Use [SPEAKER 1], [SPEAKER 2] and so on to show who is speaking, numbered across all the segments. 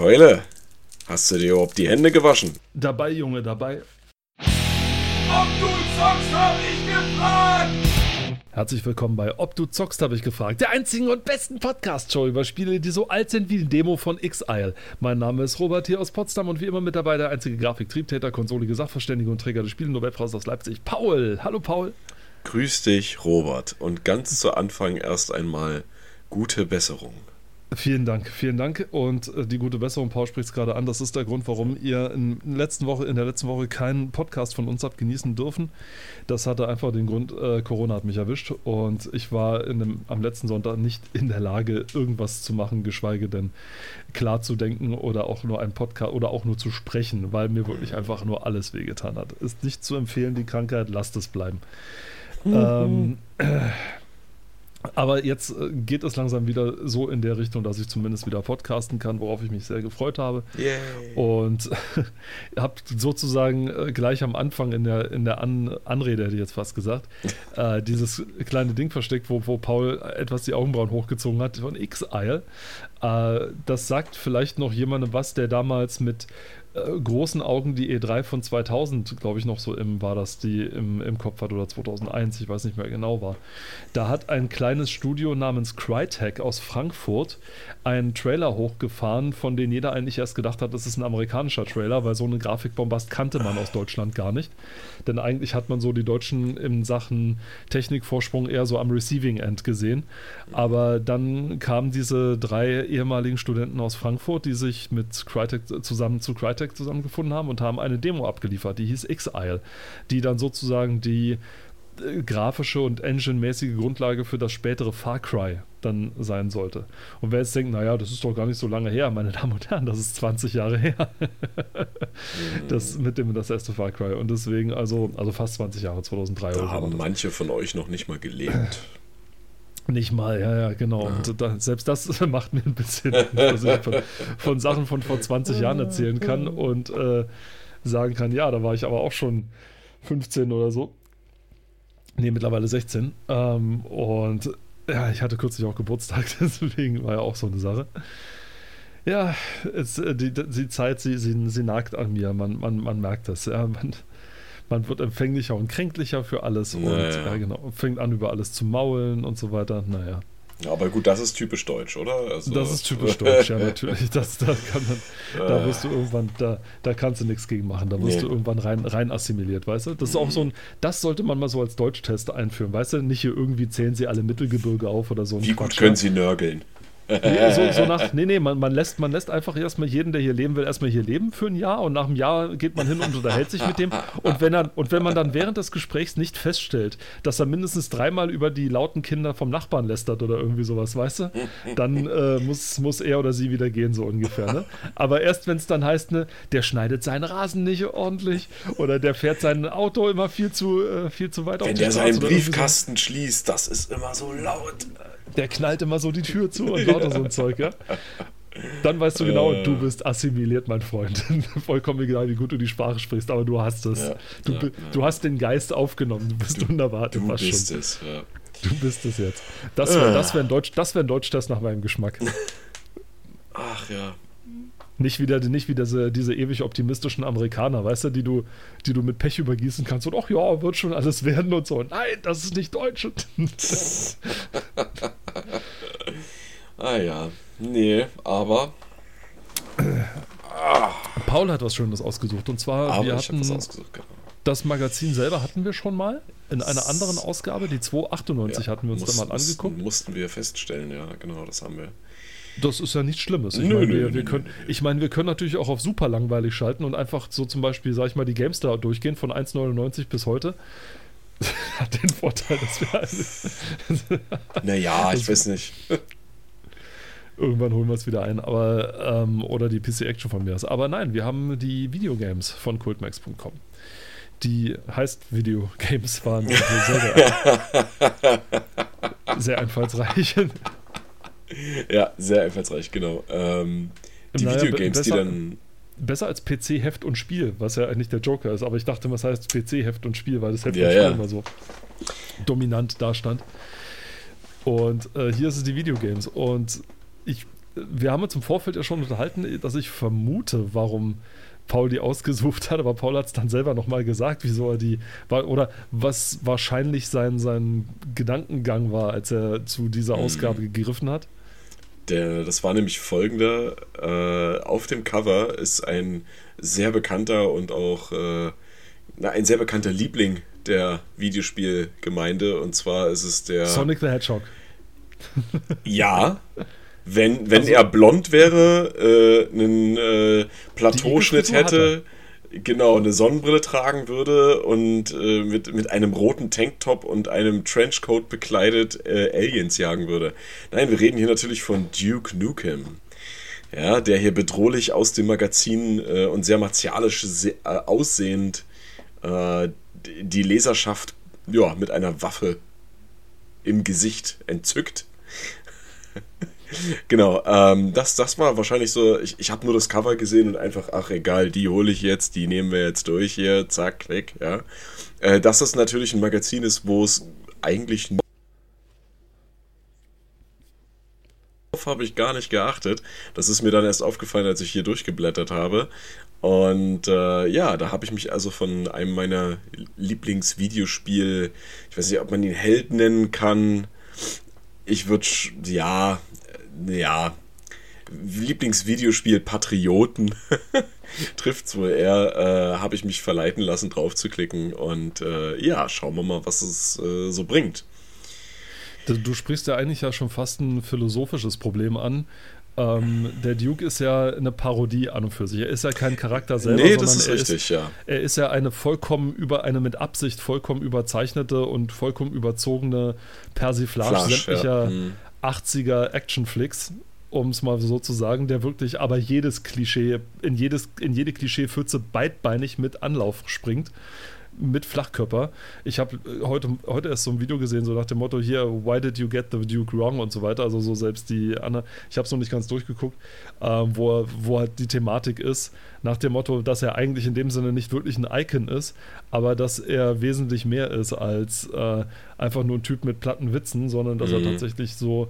[SPEAKER 1] Keule, hast du dir überhaupt die Hände gewaschen?
[SPEAKER 2] Dabei, Junge, dabei.
[SPEAKER 3] Ob du zockst, hab ich gefragt!
[SPEAKER 2] Herzlich willkommen bei Ob du zockst, habe ich gefragt. Der einzigen und besten Podcast-Show über Spiele, die so alt sind wie die Demo von X-Isle. Mein Name ist Robert hier aus Potsdam und wie immer mit dabei der einzige Grafiktriebtäter, konsolige Sachverständige und Träger des Spiele-Nobelpreises aus Leipzig, Paul. Hallo, Paul.
[SPEAKER 1] Grüß dich, Robert. Und ganz zu Anfang erst einmal gute Besserung.
[SPEAKER 2] Vielen Dank, vielen Dank. Und äh, die gute Besserung, Paul spricht es gerade an. Das ist der Grund, warum ihr in, letzten Woche, in der letzten Woche keinen Podcast von uns habt genießen dürfen. Das hatte einfach den Grund, äh, Corona hat mich erwischt und ich war dem, am letzten Sonntag nicht in der Lage, irgendwas zu machen, geschweige denn klar zu denken oder auch nur ein Podcast oder auch nur zu sprechen, weil mir wirklich einfach nur alles wehgetan hat. Ist nicht zu empfehlen, die Krankheit, lasst es bleiben. Mhm. Ähm, äh, aber jetzt äh, geht es langsam wieder so in der Richtung, dass ich zumindest wieder podcasten kann, worauf ich mich sehr gefreut habe. Yay. Und habe sozusagen äh, gleich am Anfang in der, in der An Anrede, hätte ich jetzt fast gesagt, äh, dieses kleine Ding versteckt, wo, wo Paul etwas die Augenbrauen hochgezogen hat von X-Isle. Äh, das sagt vielleicht noch jemandem was, der damals mit großen Augen die E3 von 2000, glaube ich, noch so im, war das, die im, im Kopf hat oder 2001, ich weiß nicht mehr genau war. Da hat ein kleines Studio namens Crytek aus Frankfurt einen Trailer hochgefahren, von dem jeder eigentlich erst gedacht hat, das ist ein amerikanischer Trailer, weil so eine Grafikbombast kannte man aus Deutschland gar nicht. Denn eigentlich hat man so die Deutschen in Sachen Technikvorsprung eher so am Receiving End gesehen. Aber dann kamen diese drei ehemaligen Studenten aus Frankfurt, die sich mit Crytek zusammen zu Crytek Crytek zusammengefunden haben und haben eine Demo abgeliefert, die hieß X-Isle, die dann sozusagen die äh, grafische und engine-mäßige Grundlage für das spätere Far Cry dann sein sollte. Und wer jetzt denkt, naja, das ist doch gar nicht so lange her, meine Damen und Herren, das ist 20 Jahre her. das mit dem das erste Far Cry. Und deswegen, also, also fast 20 Jahre, 2003
[SPEAKER 1] da oder haben manche von euch noch nicht mal gelebt.
[SPEAKER 2] Nicht mal, ja, ja, genau. Und da, selbst das macht mir ein bisschen, dass ich von, von, Sachen von vor 20 Jahren erzählen kann und äh, sagen kann, ja, da war ich aber auch schon 15 oder so. Nee, mittlerweile 16. Ähm, und ja, ich hatte kürzlich auch Geburtstag, deswegen war ja auch so eine Sache. Ja, es, äh, die, die Zeit, sie, sie, sie nagt an mir, man, man, man merkt das. Ja, man, man wird empfänglicher und kränklicher für alles naja. und ja, genau, fängt an, über alles zu maulen und so weiter. Naja.
[SPEAKER 1] Ja, aber gut, das ist typisch deutsch, oder?
[SPEAKER 2] Also das ist typisch deutsch, ja, natürlich. Das, da, kann man, da wirst du irgendwann, da, da kannst du nichts gegen machen. Da wirst nee. du irgendwann rein, rein assimiliert, weißt du? Das ist auch so ein, das sollte man mal so als Deutschtest einführen, weißt du? Nicht hier irgendwie zählen sie alle Mittelgebirge auf oder so.
[SPEAKER 1] Wie gut können sie nörgeln?
[SPEAKER 2] Nee, so, so, nach, nee, nee, man, man, lässt, man lässt einfach erstmal jeden, der hier leben will, erstmal hier leben für ein Jahr und nach einem Jahr geht man hin und unterhält sich mit dem. Und wenn, er, und wenn man dann während des Gesprächs nicht feststellt, dass er mindestens dreimal über die lauten Kinder vom Nachbarn lästert oder irgendwie sowas, weißt du, dann äh, muss, muss er oder sie wieder gehen, so ungefähr. Ne? Aber erst wenn es dann heißt, ne, der schneidet seinen Rasen nicht ordentlich oder der fährt sein Auto immer viel zu, äh, viel zu weit auf
[SPEAKER 1] Wenn der seinen Briefkasten so. schließt, das ist immer so laut
[SPEAKER 2] der knallt immer so die Tür zu und lauter so ein Zeug, ja. Dann weißt du genau, äh. du bist assimiliert, mein Freund. Vollkommen egal, wie gut du die Sprache sprichst, aber du hast es. Ja, du, ja, ja. du, hast den Geist aufgenommen, du bist du, unerwartet.
[SPEAKER 1] Du bist schon. es, ja.
[SPEAKER 2] Du bist es jetzt. Das wäre das wär ein, Deutsch, wär ein Deutsch-Test nach meinem Geschmack.
[SPEAKER 1] Ach ja.
[SPEAKER 2] Nicht wieder, nicht wie diese, diese ewig optimistischen Amerikaner, weißt du, die du, die du mit Pech übergießen kannst und ach ja, wird schon alles werden und so. Nein, das ist nicht Deutsch.
[SPEAKER 1] ah ja, nee, aber.
[SPEAKER 2] Paul hat was Schönes ausgesucht und zwar
[SPEAKER 1] aber
[SPEAKER 2] wir hatten genau. das Magazin selber hatten wir schon mal in einer anderen Ausgabe, die 298 ja, hatten wir uns mussten, da mal angeguckt.
[SPEAKER 1] Mussten wir feststellen, ja, genau, das haben wir.
[SPEAKER 2] Das ist ja nichts Schlimmes. Ich meine, wir, wir, können, ich mein, wir können natürlich auch auf super langweilig schalten und einfach so zum Beispiel, sag ich mal, die GameStar durchgehen von 1,99 bis heute. Hat den Vorteil, dass wir.
[SPEAKER 1] naja, ich weiß nicht.
[SPEAKER 2] Irgendwann holen wir es wieder ein, aber ähm, oder die PC Action von mir aus. Aber nein, wir haben die Videogames von cultmax.com. Die heißt Videogames waren sehr, sehr, sehr einfallsreich.
[SPEAKER 1] ja, sehr einfallsreich, genau. Ähm, die naja, Videogames, besser, die dann.
[SPEAKER 2] Besser als PC, Heft und Spiel, was ja eigentlich der Joker ist. Aber ich dachte, was heißt PC, Heft und Spiel, weil das Heft
[SPEAKER 1] ja,
[SPEAKER 2] und Spiel
[SPEAKER 1] ja.
[SPEAKER 2] immer so dominant dastand. Und äh, hier ist es die Videogames. Und ich wir haben uns im Vorfeld ja schon unterhalten, dass ich vermute, warum Paul die ausgesucht hat, aber Paul hat es dann selber nochmal gesagt, wieso er die war oder was wahrscheinlich sein, sein Gedankengang war, als er zu dieser hm. Ausgabe mhm. gegriffen hat.
[SPEAKER 1] Der, das war nämlich folgender: äh, Auf dem Cover ist ein sehr bekannter und auch äh, na, ein sehr bekannter Liebling der Videospielgemeinde und zwar ist es der
[SPEAKER 2] Sonic the Hedgehog.
[SPEAKER 1] ja, wenn, wenn also, er blond wäre, äh, einen äh, Plateauschnitt hätte, genau, eine Sonnenbrille tragen würde und äh, mit, mit einem roten Tanktop und einem Trenchcoat bekleidet äh, Aliens jagen würde. Nein, wir reden hier natürlich von Duke Nukem. Ja, der hier bedrohlich aus dem Magazin äh, und sehr martialisch se äh, aussehend die Leserschaft ja, mit einer Waffe im Gesicht entzückt. genau, ähm, das, das war wahrscheinlich so, ich, ich habe nur das Cover gesehen und einfach, ach egal, die hole ich jetzt, die nehmen wir jetzt durch hier, zack, klick, ja. Äh, dass das natürlich ein Magazin ist, wo es eigentlich nur habe ich gar nicht geachtet. Das ist mir dann erst aufgefallen, als ich hier durchgeblättert habe. Und äh, ja, da habe ich mich also von einem meiner Lieblingsvideospiel, ich weiß nicht, ob man ihn Held nennen kann. Ich würde, ja, ja, Lieblingsvideospiel Patrioten trifft es wohl eher, äh, habe ich mich verleiten lassen, drauf zu klicken. Und äh, ja, schauen wir mal, was es äh, so bringt.
[SPEAKER 2] Du, du, sprichst ja eigentlich ja schon fast ein philosophisches Problem an. Ähm, der Duke ist ja eine Parodie an und für sich. Er ist ja kein Charakter selber, nee,
[SPEAKER 1] das ist richtig, ist, ja.
[SPEAKER 2] Er ist ja eine vollkommen über eine mit Absicht vollkommen überzeichnete und vollkommen überzogene Persiflage Flash, sämtlicher ja. Hm. 80er Actionflicks um es mal so zu sagen, der wirklich aber jedes Klischee, in, jedes, in jede Klischee-Pfütze beidbeinig mit Anlauf springt, mit Flachkörper. Ich habe äh, heute, heute erst so ein Video gesehen, so nach dem Motto, hier, why did you get the Duke wrong und so weiter. Also so selbst die Anna, ich habe es noch nicht ganz durchgeguckt, äh, wo, wo halt die Thematik ist, nach dem Motto, dass er eigentlich in dem Sinne nicht wirklich ein Icon ist, aber dass er wesentlich mehr ist als äh, einfach nur ein Typ mit platten Witzen, sondern dass mhm. er tatsächlich so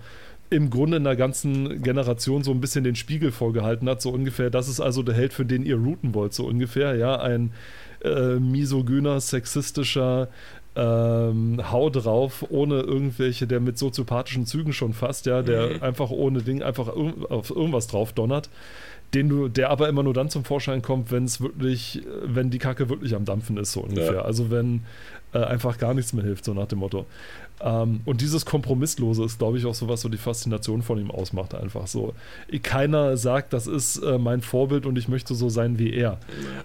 [SPEAKER 2] im Grunde einer ganzen Generation so ein bisschen den Spiegel vorgehalten hat, so ungefähr, das ist also der Held, für den ihr routen wollt, so ungefähr, ja, ein äh, misogyner, sexistischer, ähm, Hau drauf, ohne irgendwelche, der mit soziopathischen Zügen schon fast, ja, der mhm. einfach ohne Ding einfach auf irgendwas drauf donnert, den du, der aber immer nur dann zum Vorschein kommt, wenn es wirklich, wenn die Kacke wirklich am Dampfen ist, so ungefähr. Ja. Also wenn äh, einfach gar nichts mehr hilft, so nach dem Motto. Ähm, und dieses Kompromisslose ist, glaube ich, auch so was, so die Faszination von ihm ausmacht, einfach so. Keiner sagt, das ist äh, mein Vorbild und ich möchte so sein wie er.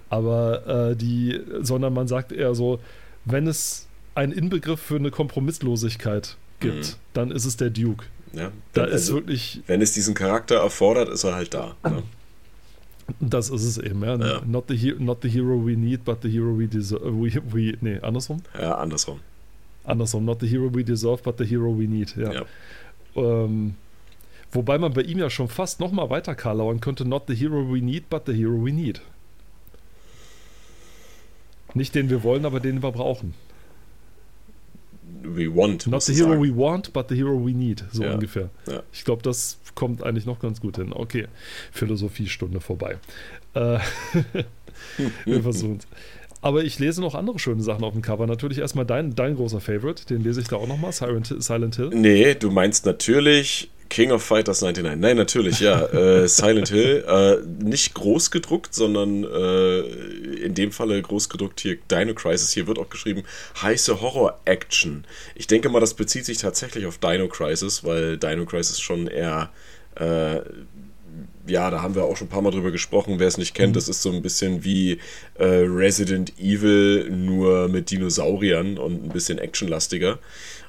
[SPEAKER 2] Aber äh, die, sondern man sagt eher so, wenn es einen Inbegriff für eine Kompromisslosigkeit gibt, mhm. dann ist es der Duke.
[SPEAKER 1] Ja, da ist also, wirklich. Wenn es diesen Charakter erfordert, ist er halt da. Ne?
[SPEAKER 2] Das ist es eben, ja. ja. Not, the not the hero we need, but the hero we deserve. We, we, nee, andersrum?
[SPEAKER 1] Ja, andersrum.
[SPEAKER 2] Andersrum, not the hero we deserve, but the hero we need, ja. ja. Ähm, wobei man bei ihm ja schon fast nochmal weiter karlauern könnte, not the hero we need, but the hero we need. Nicht den wir wollen, aber den wir brauchen.
[SPEAKER 1] We want.
[SPEAKER 2] Not the hero sagen. we want, but the hero we need. So ja. ungefähr. Ja. Ich glaube, das kommt eigentlich noch ganz gut hin. Okay, Philosophiestunde vorbei. Äh, wir versuchen es. Aber ich lese noch andere schöne Sachen auf dem Cover. Natürlich erstmal dein, dein großer Favorite, den lese ich da auch nochmal, Silent, Silent Hill.
[SPEAKER 1] Nee, du meinst natürlich King of Fighters 99. Nein, natürlich, ja. äh, Silent Hill. Äh, nicht groß gedruckt, sondern äh, in dem Falle groß gedruckt hier Dino Crisis. Hier wird auch geschrieben heiße Horror-Action. Ich denke mal, das bezieht sich tatsächlich auf Dino Crisis, weil Dino Crisis schon eher äh, ja, da haben wir auch schon ein paar Mal drüber gesprochen. Wer es nicht kennt, mhm. das ist so ein bisschen wie äh, Resident Evil, nur mit Dinosauriern und ein bisschen actionlastiger.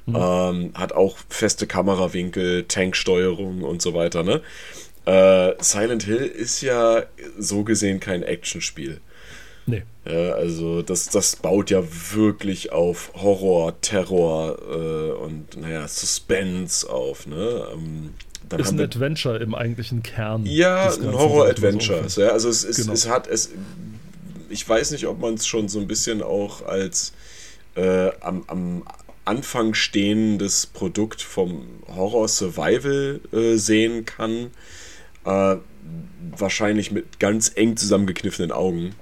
[SPEAKER 1] Mhm. Ähm, hat auch feste Kamerawinkel, Tanksteuerung und so weiter. Ne? Äh, Silent Hill ist ja so gesehen kein Actionspiel.
[SPEAKER 2] Nee.
[SPEAKER 1] Ja, also das, das baut ja wirklich auf Horror, Terror äh, und naja, Suspense auf. Ne? Ähm,
[SPEAKER 2] dann ist ein Adventure im eigentlichen Kern.
[SPEAKER 1] Ja, ein Horror-Adventure. So ja, also es, es, genau. es hat es. Ich weiß nicht, ob man es schon so ein bisschen auch als äh, am, am Anfang stehendes Produkt vom Horror-Survival äh, sehen kann. Äh, wahrscheinlich mit ganz eng zusammengekniffenen Augen.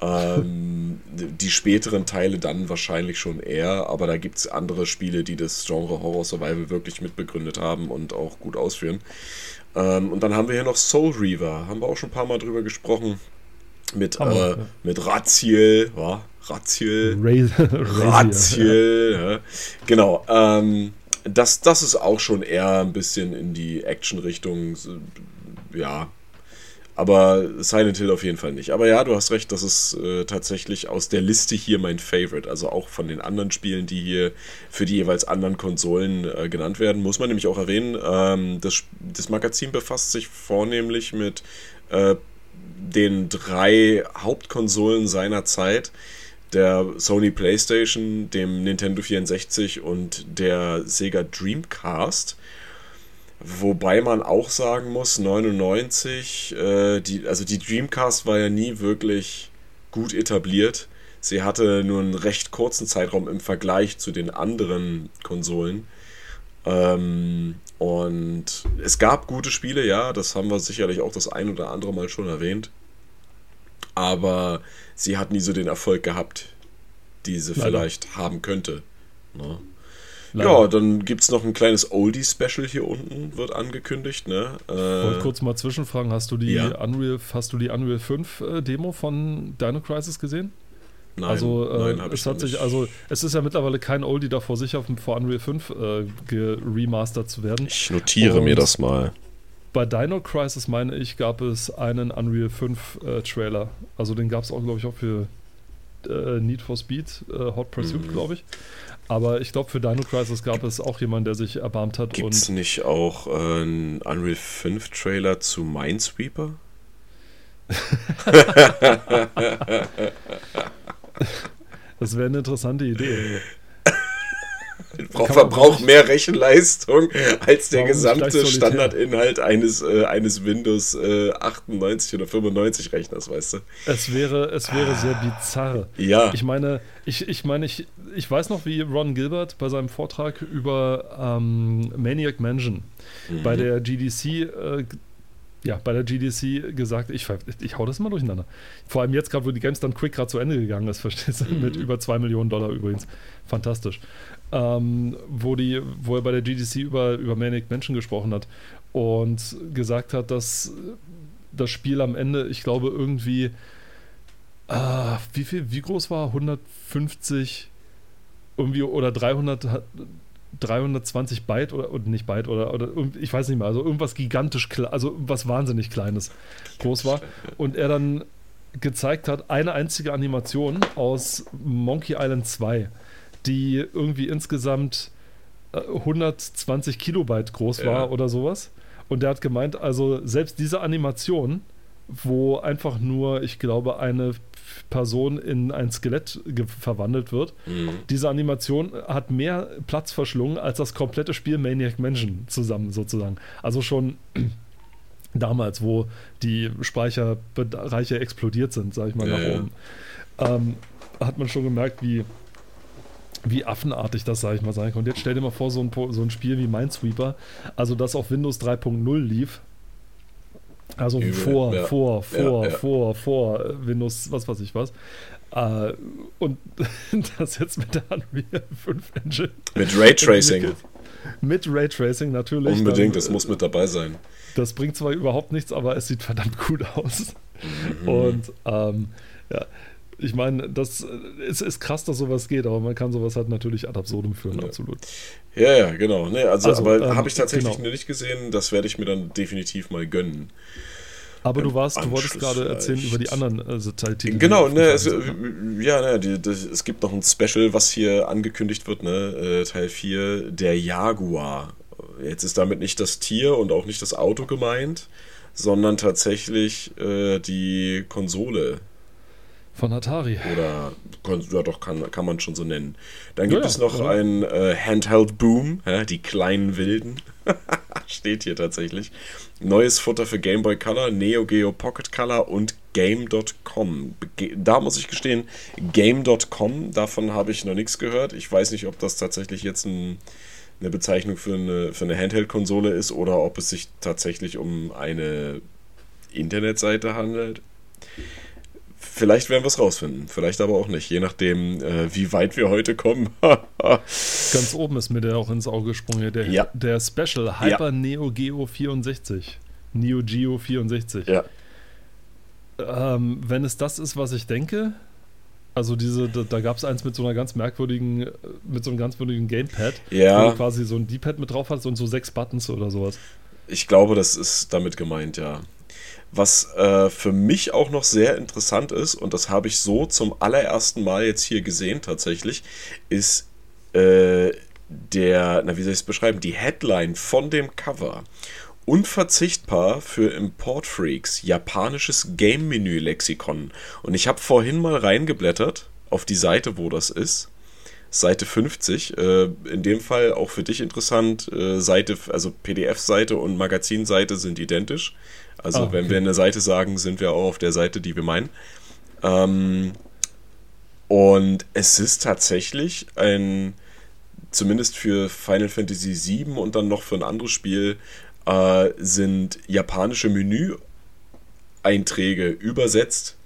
[SPEAKER 1] Ähm, die späteren Teile dann wahrscheinlich schon eher, aber da gibt es andere Spiele, die das Genre Horror Survival wirklich mitbegründet haben und auch gut ausführen. Ähm, und dann haben wir hier noch Soul Reaver, haben wir auch schon ein paar Mal drüber gesprochen. Mit,
[SPEAKER 2] Hammer,
[SPEAKER 1] äh,
[SPEAKER 2] ja.
[SPEAKER 1] mit Raziel, ja, Raziel.
[SPEAKER 2] Raziel.
[SPEAKER 1] Raziel, ja. Genau. Ähm, das, das ist auch schon eher ein bisschen in die Action-Richtung. Ja. Aber Silent Hill auf jeden Fall nicht. Aber ja, du hast recht, das ist äh, tatsächlich aus der Liste hier mein Favorite. Also auch von den anderen Spielen, die hier für die jeweils anderen Konsolen äh, genannt werden, muss man nämlich auch erwähnen. Ähm, das, das Magazin befasst sich vornehmlich mit äh, den drei Hauptkonsolen seiner Zeit der Sony PlayStation, dem Nintendo 64 und der Sega Dreamcast. Wobei man auch sagen muss, 99, äh, die, also die Dreamcast war ja nie wirklich gut etabliert. Sie hatte nur einen recht kurzen Zeitraum im Vergleich zu den anderen Konsolen. Ähm, und es gab gute Spiele, ja, das haben wir sicherlich auch das ein oder andere Mal schon erwähnt. Aber sie hat nie so den Erfolg gehabt, die sie
[SPEAKER 2] Leider.
[SPEAKER 1] vielleicht haben könnte. Ne?
[SPEAKER 2] Leider.
[SPEAKER 1] Ja, dann gibt es noch ein kleines Oldie-Special hier unten, wird angekündigt. Ne?
[SPEAKER 2] Ich wollte
[SPEAKER 1] Äh,
[SPEAKER 2] kurz mal zwischenfragen, hast du die
[SPEAKER 1] ja.
[SPEAKER 2] Unreal, hast du die Unreal 5 äh, Demo von Dino Crisis gesehen?
[SPEAKER 1] nein,
[SPEAKER 2] also äh,
[SPEAKER 1] nein,
[SPEAKER 2] es hat sich,
[SPEAKER 1] nicht.
[SPEAKER 2] also es ist ja mittlerweile kein Oldie davor sicher, vor Unreal 5 äh, geremastert zu werden.
[SPEAKER 1] Ich notiere mir
[SPEAKER 2] Und-
[SPEAKER 1] das mal.
[SPEAKER 2] Bei Dino Crisis, meine ich, gab es einen Unreal 5 äh, Trailer. Also den gab es auch, glaube ich, auch für äh, Need for Speed, äh, Hot Pursuit,
[SPEAKER 1] Mhm.
[SPEAKER 2] glaube ich. Aber ich glaube, für Dino Crisis gab es auch jemanden, der sich erbarmt hat.
[SPEAKER 1] Gibt es nicht auch äh, einen Unreal 5 Trailer zu Minesweeper?
[SPEAKER 2] das wäre eine interessante Idee.
[SPEAKER 1] Verbraucht mehr Rechenleistung als der gesamte? Standardinhalt eines, äh, eines Windows äh, 98 oder 95 Rechners, weißt du?
[SPEAKER 2] Es wäre, es wäre sehr bizarr.
[SPEAKER 1] Ja.
[SPEAKER 2] Ich meine, ich, ich meine, ich, ich weiß noch, wie Ron Gilbert bei seinem Vortrag über ähm, Maniac Mansion
[SPEAKER 1] Mhm.
[SPEAKER 2] bei der GDC, äh, ja, bei der GDC gesagt, ich, ich hau das mal durcheinander. Vor allem jetzt gerade, wo die Games dann quick gerade zu Ende gegangen ist, verstehst du, mit über 2 Millionen Dollar übrigens. Fantastisch. Ähm, wo, die, wo er bei der GDC über, über Maniac Mansion gesprochen hat und gesagt hat, dass das Spiel am Ende, ich glaube, irgendwie Ah, wie viel, wie groß war? 150 irgendwie oder 300, hat- 320 Byte oder, oder nicht Byte oder, oder ich weiß nicht mehr, also irgendwas gigantisch, also was wahnsinnig kleines groß war. Und er dann gezeigt hat, eine einzige Animation aus Monkey Island 2, die irgendwie insgesamt äh, 120 Kilobyte groß war
[SPEAKER 1] Ja.
[SPEAKER 2] oder sowas. Und der hat gemeint, also selbst diese Animation, wo einfach nur, ich glaube, eine Person in ein Skelett verwandelt wird,
[SPEAKER 1] Mhm.
[SPEAKER 2] diese Animation hat mehr Platz verschlungen als das komplette Spiel Maniac Mansion zusammen sozusagen. Also schon damals, wo die Speicherbereiche explodiert sind, sag ich mal,
[SPEAKER 1] Ja,
[SPEAKER 2] nach
[SPEAKER 1] ja.
[SPEAKER 2] oben, ähm, hat man schon gemerkt, wie, wie affenartig das, sag ich mal, sein kann. Und jetzt stell dir mal vor, so ein, so ein Spiel wie Minesweeper, also das auf Windows 3.0 lief, also
[SPEAKER 1] Übel,
[SPEAKER 2] vor,
[SPEAKER 1] ja.
[SPEAKER 2] vor, vor,
[SPEAKER 1] Ja, ja.
[SPEAKER 2] vor, vor Windows, was weiß ich was. Äh, und das jetzt mit der Unreal 5 Engine.
[SPEAKER 1] Mit Raytracing.
[SPEAKER 2] Mit Raytracing natürlich.
[SPEAKER 1] Unbedingt,
[SPEAKER 2] Dann,
[SPEAKER 1] das muss mit dabei sein.
[SPEAKER 2] das bringt zwar überhaupt nichts, aber es sieht verdammt gut aus.
[SPEAKER 1] Mhm.
[SPEAKER 2] Und ähm, ja, ich meine, das äh, es ist krass, dass sowas geht, aber man kann sowas halt natürlich ad absurdum führen,
[SPEAKER 1] Ja.
[SPEAKER 2] absolut.
[SPEAKER 1] Ja, ja, genau. Nee, also,
[SPEAKER 2] Also,
[SPEAKER 1] aber
[SPEAKER 2] ähm,
[SPEAKER 1] habe ich tatsächlich
[SPEAKER 2] genau.
[SPEAKER 1] nicht gesehen. Das werde ich mir dann definitiv mal gönnen.
[SPEAKER 2] Aber du warst, du wolltest gerade erzählen über die anderen äh, so Teiltitel.
[SPEAKER 1] Genau,
[SPEAKER 2] die
[SPEAKER 1] ne, es,
[SPEAKER 2] verfügbar sind.
[SPEAKER 1] ja, ne, die, das, es gibt noch ein Special, was hier angekündigt wird, ne, äh, Teil 4, der Jaguar. Jetzt ist damit nicht das Tier und auch nicht das Auto gemeint, sondern tatsächlich äh, die Konsole
[SPEAKER 2] Von Atari.
[SPEAKER 1] oder ja doch kann, kann man schon so nennen. Dann gibt
[SPEAKER 2] Ja,
[SPEAKER 1] es noch
[SPEAKER 2] oder?
[SPEAKER 1] ein äh, Handheld Boom, hä, die kleinen Wilden. Steht hier tatsächlich. Neues Futter für Game Boy Color, Neo Geo Pocket Color und Game.com. Da muss ich gestehen, Game.com, davon habe ich noch nichts gehört. Ich weiß nicht, ob das tatsächlich jetzt ein eine Bezeichnung für eine, für eine Handheld-Konsole ist oder ob es sich tatsächlich um eine Internetseite handelt. Vielleicht werden wir es rausfinden, vielleicht aber auch nicht, je nachdem, äh, wie weit wir heute kommen.
[SPEAKER 2] Ganz oben ist mir der auch ins Auge gesprungen, der,
[SPEAKER 1] Ja.
[SPEAKER 2] der Special Hyper Neo Geo 64. Neo Geo 64.
[SPEAKER 1] ja,
[SPEAKER 2] Ähm, wenn es das ist, was ich denke, also diese, da, da gab es eins mit so einer ganz merkwürdigen, äh, mit so einem ganz merkwürdigen Gamepad,
[SPEAKER 1] Ja.
[SPEAKER 2] wo du quasi so ein D-Pad mit drauf hast und so sechs Buttons oder sowas.
[SPEAKER 1] ich glaube, das ist damit gemeint, ja. Was äh, für mich auch noch sehr interessant ist, und das habe ich so zum allerersten Mal jetzt hier gesehen tatsächlich, ist äh, der, na wie soll ich es beschreiben, die Headline von dem Cover. Unverzichtbar für Importfreaks, japanisches Game-Menü-Lexikon. Und ich habe vorhin mal reingeblättert auf die Seite, wo das ist. Seite 50. Äh, in dem Fall auch für dich interessant. Äh, Seite, also PDF-Seite und Magazinseite sind identisch. Also
[SPEAKER 2] Ah, okay.
[SPEAKER 1] wenn wir eine Seite sagen, sind wir auch auf der Seite, die wir meinen. Ähm, und es ist tatsächlich ein, zumindest für Final Fantasy VII und dann noch für ein anderes Spiel, äh, sind japanische Menü-Einträge übersetzt.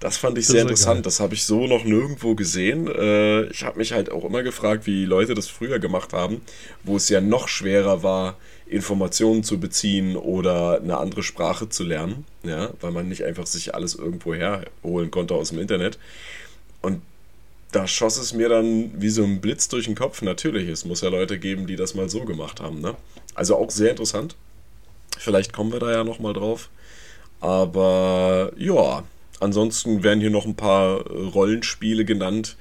[SPEAKER 1] Das fand ich
[SPEAKER 2] Das
[SPEAKER 1] sehr interessant.
[SPEAKER 2] geil.
[SPEAKER 1] Das habe ich so noch nirgendwo gesehen. Äh, ich habe mich halt auch immer gefragt, wie Leute das früher gemacht haben, wo es ja noch schwerer war, Informationen zu beziehen oder eine andere Sprache zu lernen, ja, weil man nicht einfach sich alles irgendwo herholen konnte aus dem Internet. Und da schoss es mir dann wie so ein Blitz durch den Kopf. Natürlich, es muss ja Leute geben, die das mal so gemacht haben. Ne? Also auch sehr interessant. Vielleicht kommen wir da ja nochmal drauf. Aber ja, ansonsten werden hier noch ein paar äh, Rollenspiele genannt.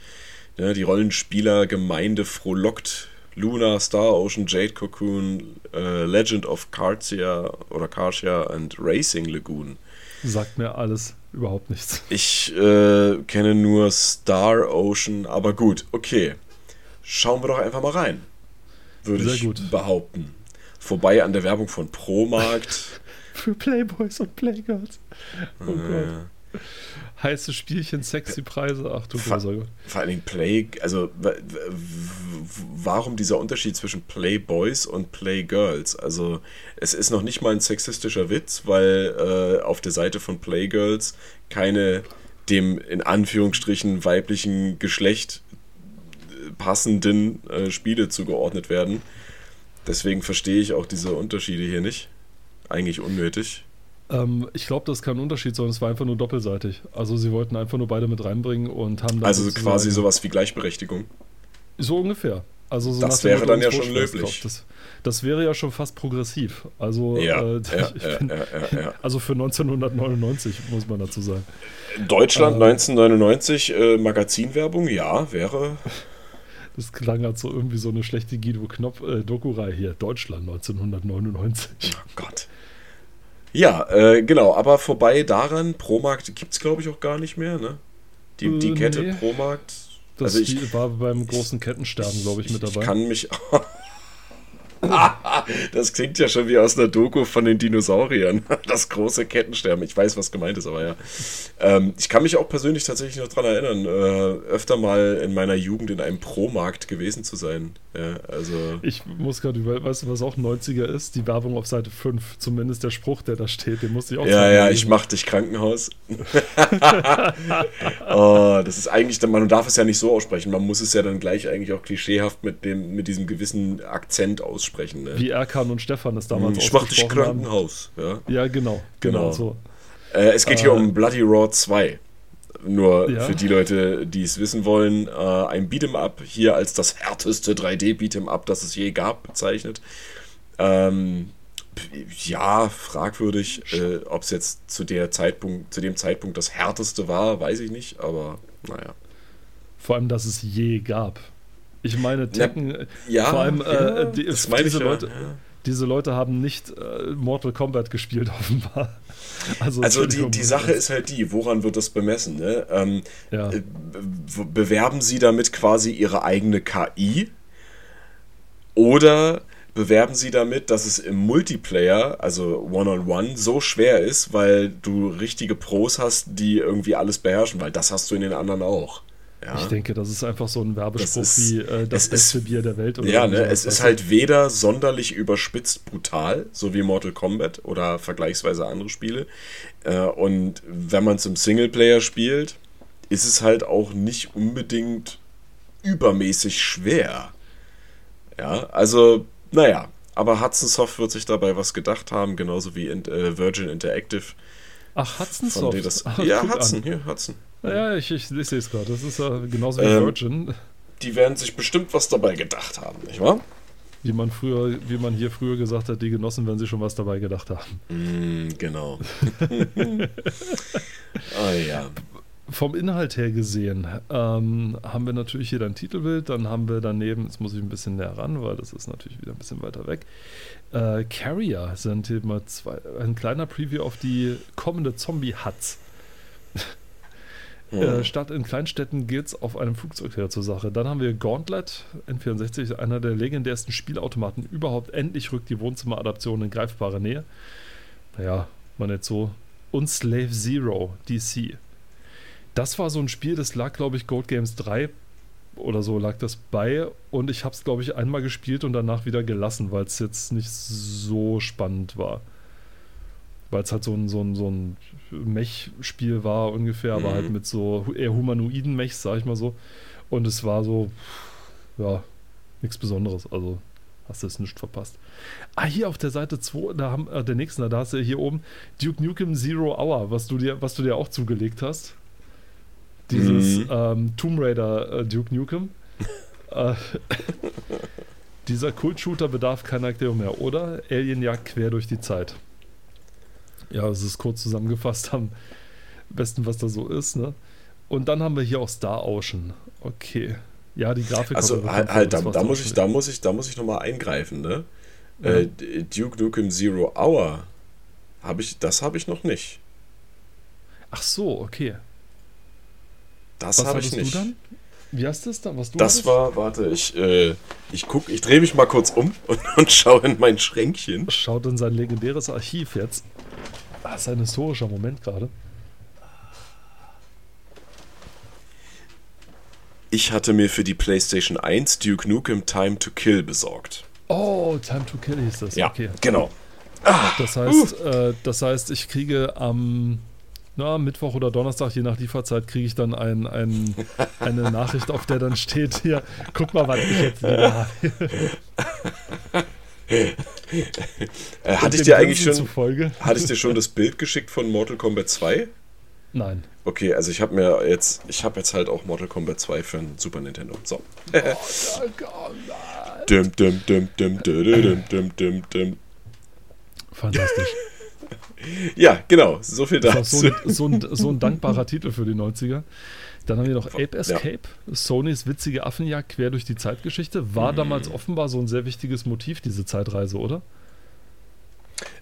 [SPEAKER 1] Ja, die Rollenspielergemeinde frohlockt. Luna, Star Ocean, Jade Cocoon, äh, Legend of Cartia oder Cartia und Racing Lagoon.
[SPEAKER 2] Sagt mir alles überhaupt nichts.
[SPEAKER 1] Ich äh, kenne nur Star Ocean, aber gut, okay. Schauen wir doch einfach mal rein. Würde
[SPEAKER 2] Sehr
[SPEAKER 1] ich
[SPEAKER 2] gut.
[SPEAKER 1] behaupten. Vorbei an der Werbung von Promarkt.
[SPEAKER 2] Für Playboys und Playgirls. Oh
[SPEAKER 1] äh,
[SPEAKER 2] Gott. Heiße Spielchen, sexy Preise. Ach du Gott.
[SPEAKER 1] vor allen Dingen Play, also warum dieser Unterschied zwischen Playboys und Playgirls? Also es ist noch nicht mal ein sexistischer Witz, weil äh, auf der Seite von Playgirls keine dem in Anführungsstrichen weiblichen Geschlecht äh, passenden äh, Spiele zugeordnet werden. Deswegen verstehe ich auch diese Unterschiede hier nicht. Eigentlich unnötig.
[SPEAKER 2] Ähm, ich glaube, das ist kein Unterschied, sondern es war einfach nur doppelseitig. Also sie wollten einfach nur beide mit reinbringen und haben dann
[SPEAKER 1] Also quasi sowas wie Gleichberechtigung.
[SPEAKER 2] So ungefähr. Also so
[SPEAKER 1] Das wäre dann ja schon löblich.
[SPEAKER 2] Das, das wäre ja schon fast progressiv. Also,
[SPEAKER 1] Ja,
[SPEAKER 2] äh,
[SPEAKER 1] ja, ja,
[SPEAKER 2] bin, also für 1999 muss man dazu sagen.
[SPEAKER 1] Deutschland
[SPEAKER 2] Äh.
[SPEAKER 1] 1999, äh, Magazinwerbung, ja, wäre.
[SPEAKER 2] Das klang halt so irgendwie so eine schlechte Guido Knopf äh, hier. Deutschland 1999.
[SPEAKER 1] Oh Gott. Ja, äh, genau, aber vorbei daran, Promarkt gibt es glaube ich auch gar nicht mehr, ne? Die, die
[SPEAKER 2] Äh,
[SPEAKER 1] Kette
[SPEAKER 2] nee.
[SPEAKER 1] Promarkt.
[SPEAKER 2] Das
[SPEAKER 1] Also ich-
[SPEAKER 2] die war beim großen Kettensterben, glaube ich, mit
[SPEAKER 1] Ich
[SPEAKER 2] dabei.
[SPEAKER 1] kann mich. das klingt ja schon wie aus einer Doku von den Dinosauriern. Das große Kettensterben. Ich weiß, was gemeint ist, aber ja. Ähm, ich kann mich auch persönlich tatsächlich noch daran erinnern, äh, öfter mal in meiner Jugend in einem Promarkt gewesen zu sein. Ja, also.
[SPEAKER 2] Ich muss gerade über, weißt du, was auch 90er ist? Die Werbung auf Seite 5. Zumindest der Spruch, der da steht, den musste ich auch
[SPEAKER 1] Ja, ja,
[SPEAKER 2] lesen.
[SPEAKER 1] ich mach dich Krankenhaus. oh, das ist eigentlich, man darf es ja nicht so aussprechen. Man muss es ja dann gleich eigentlich auch klischeehaft mit dem, mit diesem gewissen Akzent aussprechen. Ne?
[SPEAKER 2] Wie Erkan und Stefan es damals
[SPEAKER 1] ich mach dich. Krankenhaus. Ja.
[SPEAKER 2] Ja, genau. Genau,
[SPEAKER 1] Genau.
[SPEAKER 2] so.
[SPEAKER 1] Äh, es geht hier
[SPEAKER 2] Äh,
[SPEAKER 1] um Bloody Raw 2. Nur
[SPEAKER 2] Ja.
[SPEAKER 1] für die Leute, die es wissen wollen, äh, ein Beat'em Up hier als das härteste 3D Beat'em Up, das es je gab, bezeichnet. Ähm, ja, fragwürdig, äh, ob es jetzt zu der Zeitpunkt, zu dem Zeitpunkt das härteste war, weiß ich nicht, aber naja.
[SPEAKER 2] Vor allem, dass es je gab. Ich meine, Tekken, äh,
[SPEAKER 1] Ja,
[SPEAKER 2] vor allem äh,
[SPEAKER 1] ja,
[SPEAKER 2] die,
[SPEAKER 1] meine ich
[SPEAKER 2] diese, Leute,
[SPEAKER 1] ja.
[SPEAKER 2] diese Leute haben nicht äh, Mortal Kombat gespielt, offenbar. Also,
[SPEAKER 1] Also die, die Sache ist halt die, woran wird das bemessen? Ne? Ähm,
[SPEAKER 2] Ja.
[SPEAKER 1] äh, be- bewerben sie damit quasi ihre eigene KI oder bewerben sie damit, dass es im Multiplayer, also One-on-One, so schwer ist, weil du richtige Pros hast, die irgendwie alles beherrschen, weil das hast du in den anderen auch. Ja.
[SPEAKER 2] Ich denke, das ist einfach so ein Werbespruch
[SPEAKER 1] Das ist-
[SPEAKER 2] wie äh, das
[SPEAKER 1] es
[SPEAKER 2] beste
[SPEAKER 1] ist-
[SPEAKER 2] Bier der Welt.
[SPEAKER 1] Ja, ne, es ist halt weder sonderlich überspitzt brutal, so wie Mortal Kombat oder vergleichsweise andere Spiele. Äh, und wenn man es im Singleplayer spielt, ist es halt auch nicht unbedingt übermäßig schwer. Ja, also, naja, aber Hudson Soft wird sich dabei was gedacht haben, genauso wie in, äh, Virgin Interactive.
[SPEAKER 2] Ach, Hudson Soft.
[SPEAKER 1] das,
[SPEAKER 2] Ach,
[SPEAKER 1] ja, Hudson,
[SPEAKER 2] an.
[SPEAKER 1] hier, Hudson.
[SPEAKER 2] Ja, ich, ich, ich sehe es gerade. Das ist äh, genauso wie
[SPEAKER 1] Ähm,
[SPEAKER 2] Virgin,
[SPEAKER 1] Die werden sich bestimmt was dabei gedacht haben, nicht wahr?
[SPEAKER 2] wie man früher, wie man hier früher gesagt hat, die Genossen, wenn sie schon was dabei gedacht haben.
[SPEAKER 1] Mm, genau. ah ja.
[SPEAKER 2] Vom Inhalt her gesehen ähm, haben wir natürlich hier dein Titelbild, dann haben wir daneben, jetzt muss ich ein bisschen näher ran, weil das ist natürlich wieder ein bisschen weiter weg. Äh, Carrier sind hier mal zwei, ein kleiner Preview auf die kommende Zombie-Huts. Äh, statt in Kleinstädten geht's auf einem Flugzeug her zur Sache. Dann haben wir Gauntlet, N64, einer der legendärsten Spielautomaten überhaupt. Endlich rückt die Wohnzimmeradaption in greifbare Nähe. Naja, man jetzt so. Und Slave Zero, DC. Das war so ein Spiel, das lag, glaube ich, Gold Games 3 oder so lag das bei. Und ich habe es, glaube ich, einmal gespielt und danach wieder gelassen, weil es jetzt nicht so spannend war. Weil es halt so ein, so ein, so ein Mech-Spiel war ungefähr, aber
[SPEAKER 1] Mhm.
[SPEAKER 2] halt mit so eher humanoiden Mechs, sag ich mal so. Und es war so, ja, nichts Besonderes. Also hast du es nicht verpasst. Ah, hier auf der Seite 2, da haben, äh, der nächsten, da hast du hier oben Duke Nukem Zero Hour, was du dir, was du dir auch zugelegt hast. Dieses
[SPEAKER 1] Mhm.
[SPEAKER 2] ähm, Tomb Raider äh, Duke Nukem. äh, dieser Kult-Shooter bedarf keiner Erklärung mehr, oder? Alienjagd quer durch die Zeit. Ja, das ist kurz zusammengefasst am besten, was da so ist, ne? Und dann haben wir hier auch Star Ocean. Okay. Ja, die Grafik
[SPEAKER 1] Also halt, halt da, da muss ich, da muss ich, da muss ich nochmal eingreifen, ne?
[SPEAKER 2] Ja.
[SPEAKER 1] Äh, Duke Nukem Zero Hour habe ich, das habe ich noch nicht.
[SPEAKER 2] Ach so, okay.
[SPEAKER 1] Das habe ich nicht.
[SPEAKER 2] du dann? Wie heißt das dann? Was du
[SPEAKER 1] Das
[SPEAKER 2] hattest?
[SPEAKER 1] war, warte, ich, äh, ich guck, ich drehe mich mal kurz um und, und schaue in mein Schränkchen.
[SPEAKER 2] Schaut in sein legendäres Archiv jetzt. Das ist ein historischer Moment gerade.
[SPEAKER 1] Ich hatte mir für die PlayStation 1 Duke Nukem Time to Kill besorgt.
[SPEAKER 2] Oh, Time to Kill hieß das.
[SPEAKER 1] Ja,
[SPEAKER 2] Okay.
[SPEAKER 1] genau.
[SPEAKER 2] Das heißt, äh, das heißt, ich kriege am na, Mittwoch oder Donnerstag, je nach Lieferzeit, kriege ich dann ein, ein, eine Nachricht, auf der dann steht hier, guck mal, was ich jetzt wieder habe.
[SPEAKER 1] Äh, hatte ich dir eigentlich schon,
[SPEAKER 2] Zufolge.
[SPEAKER 1] hatte ich dir schon das Bild geschickt von Mortal Kombat 2?
[SPEAKER 2] Nein.
[SPEAKER 1] Okay, also ich habe mir jetzt, ich habe jetzt halt auch Mortal Kombat 2 für ein Super Nintendo. So. Dum, dum, dum, dum, dum, dum, dum, dum, dum.
[SPEAKER 2] Fantastisch.
[SPEAKER 1] Ja, genau, so viel dazu.
[SPEAKER 2] so ein, so, ein, so ein dankbarer Titel für die 90er. Dann haben wir noch Ape Escape, Sonys witzige Affenjagd quer durch die Zeitgeschichte. War damals offenbar so ein sehr wichtiges Motiv, diese Zeitreise, oder?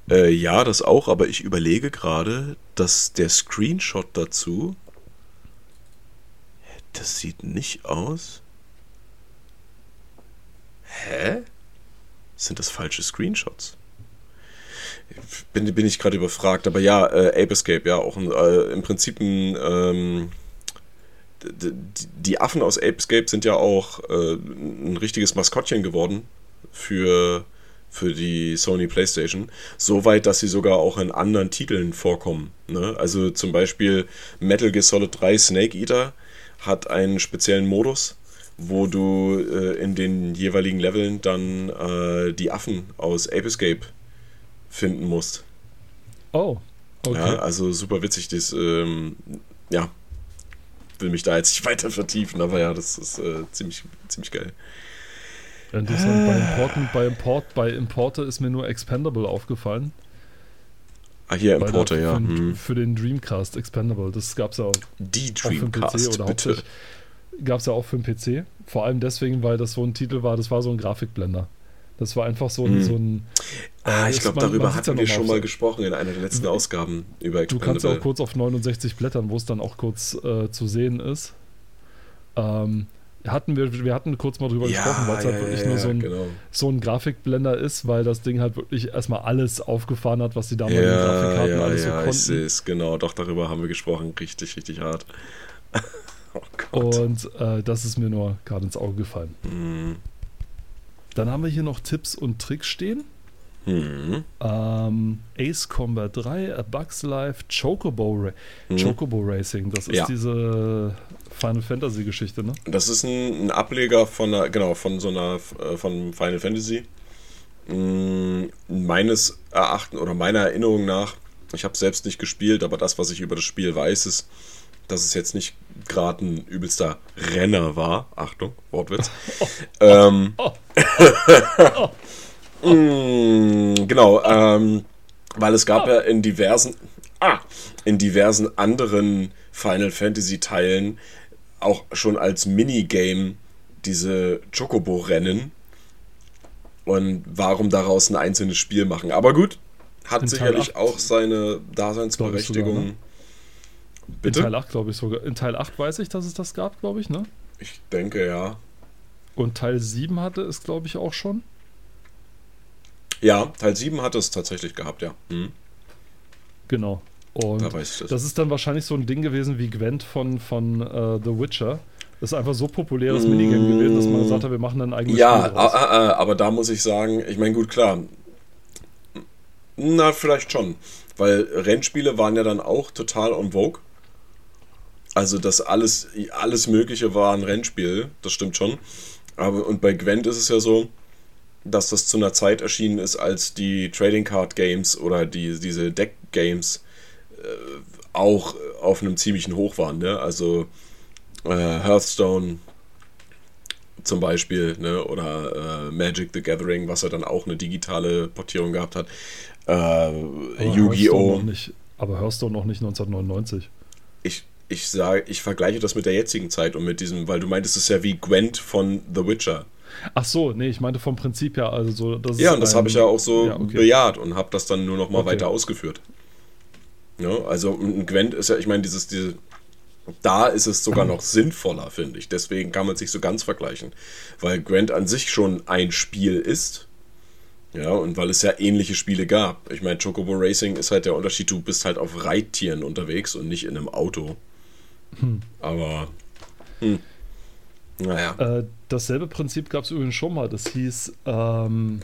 [SPEAKER 1] Äh, ja, das auch, aber ich überlege gerade, dass der Screenshot dazu. Das sieht nicht aus. Hä? Sind das falsche Screenshots? Bin, bin ich gerade überfragt, aber ja, äh, Ape Escape, ja, auch ein, äh, im Prinzip ein. Ähm, die Affen aus Ape Escape sind ja auch äh, ein richtiges Maskottchen geworden für, für die Sony PlayStation. Soweit, dass sie sogar auch in anderen Titeln vorkommen. Ne? Also zum Beispiel Metal Gear Solid 3 Snake Eater hat einen speziellen Modus, wo du äh, in den jeweiligen Leveln dann äh, die Affen aus Ape Escape finden musst.
[SPEAKER 2] Oh, okay.
[SPEAKER 1] Ja, also super witzig. Das, ähm, ja, will mich da jetzt nicht weiter vertiefen, aber ja, das ist äh, ziemlich, ziemlich geil.
[SPEAKER 2] Interessant. Bei Importen, bei Import, bei Importer ist mir nur Expendable aufgefallen.
[SPEAKER 1] Ah, hier Importer, ja.
[SPEAKER 2] Für,
[SPEAKER 1] Hm.
[SPEAKER 2] für den Dreamcast Expendable. Das gab es ja auch,
[SPEAKER 1] Die
[SPEAKER 2] auch für den PC
[SPEAKER 1] Dreamcast,
[SPEAKER 2] oder
[SPEAKER 1] bitte.
[SPEAKER 2] Gab es ja auch für den PC. Vor allem deswegen, weil das so ein Titel war, das war so ein Grafikblender. Das war einfach so ein.
[SPEAKER 1] Hm.
[SPEAKER 2] So ein
[SPEAKER 1] Ah,
[SPEAKER 2] äh,
[SPEAKER 1] ich
[SPEAKER 2] ist-
[SPEAKER 1] glaube, darüber
[SPEAKER 2] man ja
[SPEAKER 1] hatten wir schon mal gesprochen in einer der letzten Ausgaben über
[SPEAKER 2] Du kannst ja auch kurz auf 69 blättern, wo es dann auch kurz äh, zu sehen ist. Ähm, hatten wir, wir hatten kurz mal drüber gesprochen, weil es halt wirklich nur so ein,
[SPEAKER 1] genau.
[SPEAKER 2] so ein Grafikblender ist, weil das Ding halt wirklich erstmal alles aufgefahren hat, was die damaligen
[SPEAKER 1] Ja,
[SPEAKER 2] Grafikkarten
[SPEAKER 1] ja,
[SPEAKER 2] alles so
[SPEAKER 1] ja, ich
[SPEAKER 2] konnten.
[SPEAKER 1] sehe es, genau. Doch, darüber haben wir gesprochen. Richtig, richtig hart. oh Gott.
[SPEAKER 2] Und äh, das ist mir nur gerade ins Auge gefallen.
[SPEAKER 1] Mhm.
[SPEAKER 2] Dann haben wir hier noch Tipps und Tricks stehen.
[SPEAKER 1] Mhm.
[SPEAKER 2] Ähm, Ace Combat 3, A Bugs Life, Chocobo, Ra
[SPEAKER 1] Mhm.
[SPEAKER 2] Chocobo Racing. Das ist
[SPEAKER 1] Ja.
[SPEAKER 2] diese Final Fantasy Geschichte, ne?
[SPEAKER 1] Das ist ein, ein Ableger von einer, genau, von so einer, äh, von Final Fantasy. Mm, Meines Erachtens oder meiner Erinnerung nach, ich habe selbst nicht gespielt, aber das, was ich über das Spiel weiß, ist, dass es jetzt nicht gerade ein übelster Renner war. Achtung, Wortwitz. ähm, Mm, genau, ähm, weil es gab ja in diversen, ah, in diversen anderen Final Fantasy Teilen auch schon als Minigame diese Chocobo-Rennen. Und warum daraus ein einzelnes Spiel machen? Aber gut, hat
[SPEAKER 2] In
[SPEAKER 1] sicherlich
[SPEAKER 2] 8
[SPEAKER 1] auch seine Daseinsberechtigung. Bitte?
[SPEAKER 2] In Teil 8, glaube ich sogar. In Teil 8 weiß ich, dass es das gab, glaube ich, ne?
[SPEAKER 1] Ich denke ja.
[SPEAKER 2] Und Teil 7 hatte es, glaube ich, auch schon.
[SPEAKER 1] Ja, Teil 7 hat es tatsächlich gehabt, ja. Hm,
[SPEAKER 2] Genau. Und
[SPEAKER 1] da weiß ich das.
[SPEAKER 2] das ist dann wahrscheinlich so ein Ding gewesen wie Gwent von, von äh, The Witcher. Das ist einfach so populäres Minigame gewesen, dass man gesagt hat, wir machen dann eigenes
[SPEAKER 1] Ja,
[SPEAKER 2] Spiel draus.
[SPEAKER 1] a- a- a- aber da muss ich sagen, ich meine, gut, klar. Na, vielleicht schon. Weil Rennspiele waren ja dann auch total on vogue. Also, das alles, alles Mögliche war ein Rennspiel, das stimmt schon. Aber und bei Gwent ist es ja so, dass das zu einer Zeit erschienen ist, als die Trading Card Games oder die, diese Deck Games äh, auch auf einem ziemlichen Hoch waren. Ne? Also äh, Hearthstone zum Beispiel, ne? oder äh, Magic the Gathering, was ja dann auch eine digitale Portierung gehabt hat. Äh, Yu-Gi-Oh!
[SPEAKER 2] Aber Hearthstone noch nicht 1999.
[SPEAKER 1] Ich, ich sage, ich vergleiche das mit der jetzigen Zeit und mit diesem, weil du meintest, es ist ja wie Gwent von The Witcher.
[SPEAKER 2] Ach so, nee, ich meinte vom Prinzip her, also so, das
[SPEAKER 1] Ja, und das habe ich ja auch so
[SPEAKER 2] Ja, okay.
[SPEAKER 1] bejaht und habe das dann nur noch mal
[SPEAKER 2] Okay.
[SPEAKER 1] weiter ausgeführt. Ja, also ein Gwent ist ja, ich meine, dieses, diese, da ist es sogar noch sinnvoller, finde ich. Deswegen kann man es nicht so ganz vergleichen. Weil Gwent an sich schon ein Spiel ist. Ja, und weil es ja ähnliche Spiele gab. Ich meine, Chocobo Racing ist halt der Unterschied, du bist halt auf Reittieren unterwegs und nicht in einem Auto. Aber, hm. naja.
[SPEAKER 2] Äh, dasselbe Prinzip gab es übrigens schon mal. Das hieß ähm,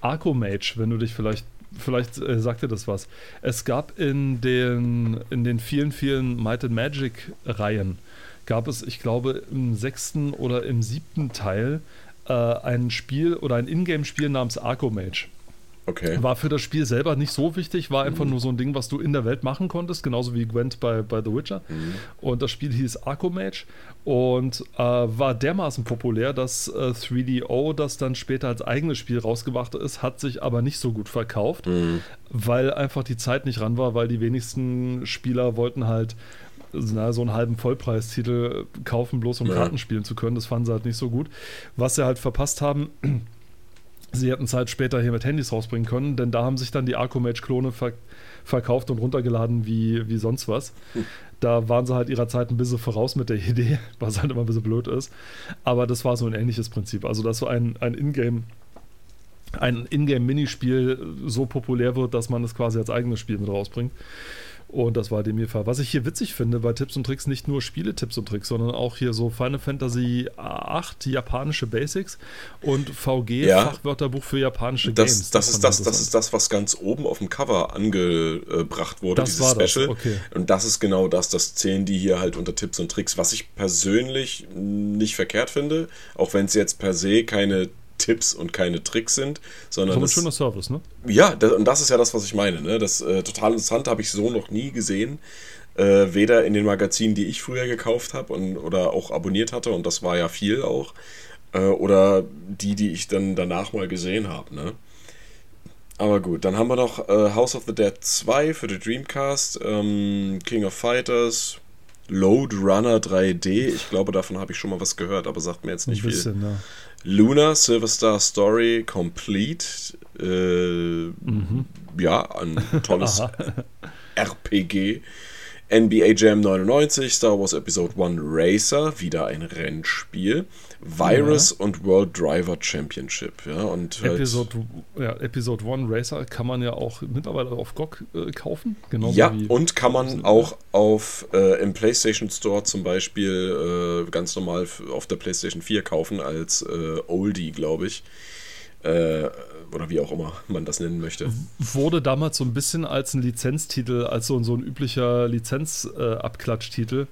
[SPEAKER 2] Arcomage, wenn du dich vielleicht, vielleicht äh, sagt dir das was. Es gab in den, in den vielen, vielen Might and Magic Reihen, gab es, ich glaube, im sechsten oder im siebten Teil äh, ein Spiel oder ein Ingame-Spiel namens Arcomage.
[SPEAKER 1] Okay.
[SPEAKER 2] War für das Spiel selber nicht so wichtig, war einfach nur so ein Ding, was du in der Welt machen konntest, genauso wie Gwent bei, bei The Witcher. Und das Spiel hieß Arcomage und äh, war dermaßen populär, dass äh, 3DO das dann später als eigenes Spiel rausgebracht ist, hat sich aber nicht so gut verkauft, weil einfach die Zeit nicht ran war, weil die wenigsten Spieler wollten halt na, so einen halben Vollpreistitel kaufen, bloß um
[SPEAKER 1] Ja.
[SPEAKER 2] Karten spielen zu können. Das fanden sie halt nicht so gut. Was sie halt verpasst haben, Sie hätten es halt später hier mit Handys rausbringen können, denn da haben sich dann die Arcomage-Klone ver verkauft und runtergeladen wie, wie sonst was. Da waren sie halt ihrer Zeit ein bisschen voraus mit der Idee, was halt immer ein bisschen blöd ist. Aber das war so ein ähnliches Prinzip. Also, dass so ein, ein Ingame, ein Ingame-Minispiel so populär wird, dass man es quasi als eigenes Spiel mit rausbringt. Und das war dem hier Fall. Was ich hier witzig finde bei Tipps und Tricks, nicht nur Spiele-Tipps und Tricks, sondern auch hier so Final Fantasy 8 japanische Basics und VG
[SPEAKER 1] Ja.
[SPEAKER 2] Fachwörterbuch für japanische Games.
[SPEAKER 1] Das, das, ist das, das ist das, was ganz oben auf dem Cover angebracht wurde,
[SPEAKER 2] Das
[SPEAKER 1] dieses
[SPEAKER 2] das,
[SPEAKER 1] Special.
[SPEAKER 2] okay.
[SPEAKER 1] Und das ist genau das, das zählen die hier halt unter Tipps und Tricks, was ich persönlich nicht verkehrt finde, auch wenn es jetzt per se keine Tipps und keine Tricks sind, sondern
[SPEAKER 2] So ein
[SPEAKER 1] das,
[SPEAKER 2] schöner Service, ne?
[SPEAKER 1] ja, das, und das ist ja das, was ich meine. Ne? Das äh, total interessant habe ich so noch nie gesehen. Äh, weder in den Magazinen, die ich früher gekauft habe oder auch abonniert hatte, und das war ja viel auch, äh, oder die, die ich dann danach mal gesehen habe. Ne? Aber gut, dann haben wir noch äh, House of the Dead 2 für die Dreamcast, ähm, King of Fighters, Load Runner 3D. Ich glaube, davon habe ich schon mal was gehört, aber sagt mir jetzt
[SPEAKER 2] Ein
[SPEAKER 1] nicht viel.
[SPEAKER 2] bisschen, ne?
[SPEAKER 1] Luna Silver Star Story Complete. Äh, Ja, ein tolles RPG. NBA Jam 99, Star Wars Episode 1 Racer, wieder ein Rennspiel. Virus ja. und World Driver Championship. Ja, und
[SPEAKER 2] halt Episode, ja, Episode 1 Racer kann man ja auch mittlerweile auf GOG äh, kaufen.
[SPEAKER 1] Genauso ja, und kann man auch auf äh, im PlayStation Store zum Beispiel äh, ganz normal auf der PlayStation 4 kaufen als äh, Oldie, glaube ich. Äh, oder wie auch immer man das nennen möchte.
[SPEAKER 2] Wurde damals so ein bisschen als ein Lizenztitel, als so, so ein üblicher Lizenzabklatschtitel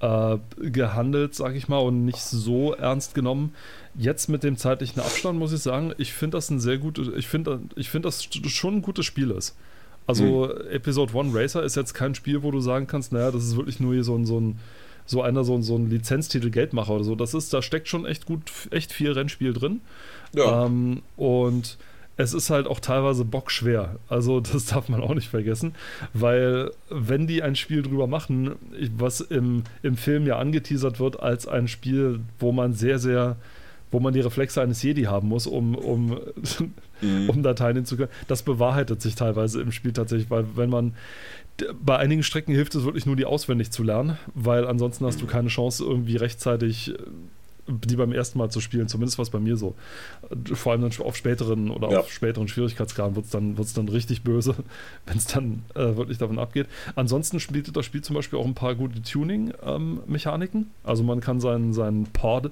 [SPEAKER 2] äh, gehandelt, sag ich mal, und nicht so ernst genommen. Jetzt mit dem zeitlichen Abstand muss ich sagen, ich finde das ein sehr gutes, ich finde ich find das schon ein gutes Spiel ist. Also hm. Episode 1 Racer ist jetzt kein Spiel, wo du sagen kannst, naja, das ist wirklich nur hier so ein, so ein so einer, so, so ein Lizenztitel Geldmacher oder so. Das ist, da steckt schon echt gut, echt viel Rennspiel drin. Ja. Ähm, und es ist halt auch teilweise bockschwer. Also das darf man auch nicht vergessen, weil wenn die ein Spiel drüber machen, was im, im Film ja angeteasert wird als ein Spiel, wo man sehr, sehr, wo man die Reflexe eines Jedi haben muss, um, um, mhm. um Dateien hinzukommen, das bewahrheitet sich teilweise im Spiel tatsächlich, weil wenn man bei einigen Strecken hilft es wirklich nur, die auswendig zu lernen, weil ansonsten hast du keine Chance, irgendwie rechtzeitig die beim ersten Mal zu spielen, zumindest war es bei mir so. Vor allem dann auf späteren oder ja. auf späteren Schwierigkeitsgraden wird es dann, dann richtig böse, wenn es dann äh, wirklich davon abgeht. Ansonsten bietet das Spiel zum Beispiel auch ein paar gute Tuning-Mechaniken. Ähm, also man kann seinen, seinen Pod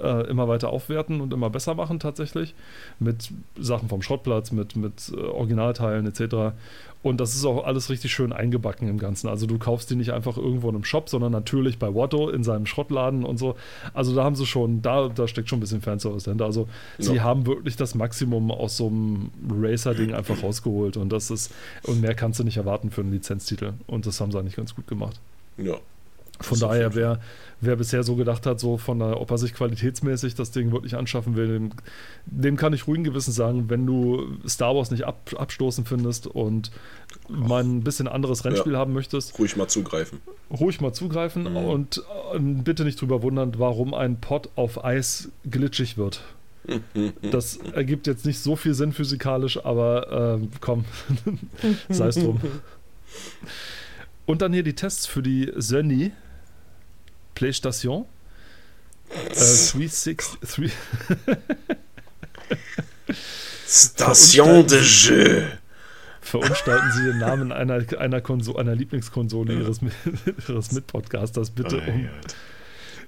[SPEAKER 2] äh, immer weiter aufwerten und immer besser machen tatsächlich. Mit Sachen vom Schrottplatz, mit, mit äh, Originalteilen etc. Und das ist auch alles richtig schön eingebacken im Ganzen. Also du kaufst die nicht einfach irgendwo in einem Shop, sondern natürlich bei Watto in seinem Schrottladen und so. Also da haben sie schon, da, da steckt schon ein bisschen Fanservice dahinter. Also ja. sie haben wirklich das Maximum aus so einem Racer-Ding einfach rausgeholt. Und das ist, und mehr kannst du nicht erwarten für einen Lizenztitel. Und das haben sie eigentlich ganz gut gemacht.
[SPEAKER 1] Ja.
[SPEAKER 2] Von daher, wer, wer bisher so gedacht hat, so von der, ob er sich qualitätsmäßig das Ding wirklich anschaffen will, dem, dem kann ich ruhigen Gewissen sagen, wenn du Star Wars nicht ab, abstoßen findest und mal ein bisschen anderes Rennspiel ja, haben möchtest.
[SPEAKER 1] Ruhig mal zugreifen.
[SPEAKER 2] Ruhig mal zugreifen mhm. und äh, bitte nicht drüber wundern, warum ein Pod auf Eis glitschig wird. Das ergibt jetzt nicht so viel Sinn physikalisch, aber äh, komm, sei es drum. Und dann hier die Tests für die Sony PlayStation. Äh, 360.
[SPEAKER 1] Station de Jeu.
[SPEAKER 2] Verunstalten Sie den Namen einer, einer, Konso einer Lieblingskonsole ja. Ihres, Ihres Mitpodcasters bitte oh, um.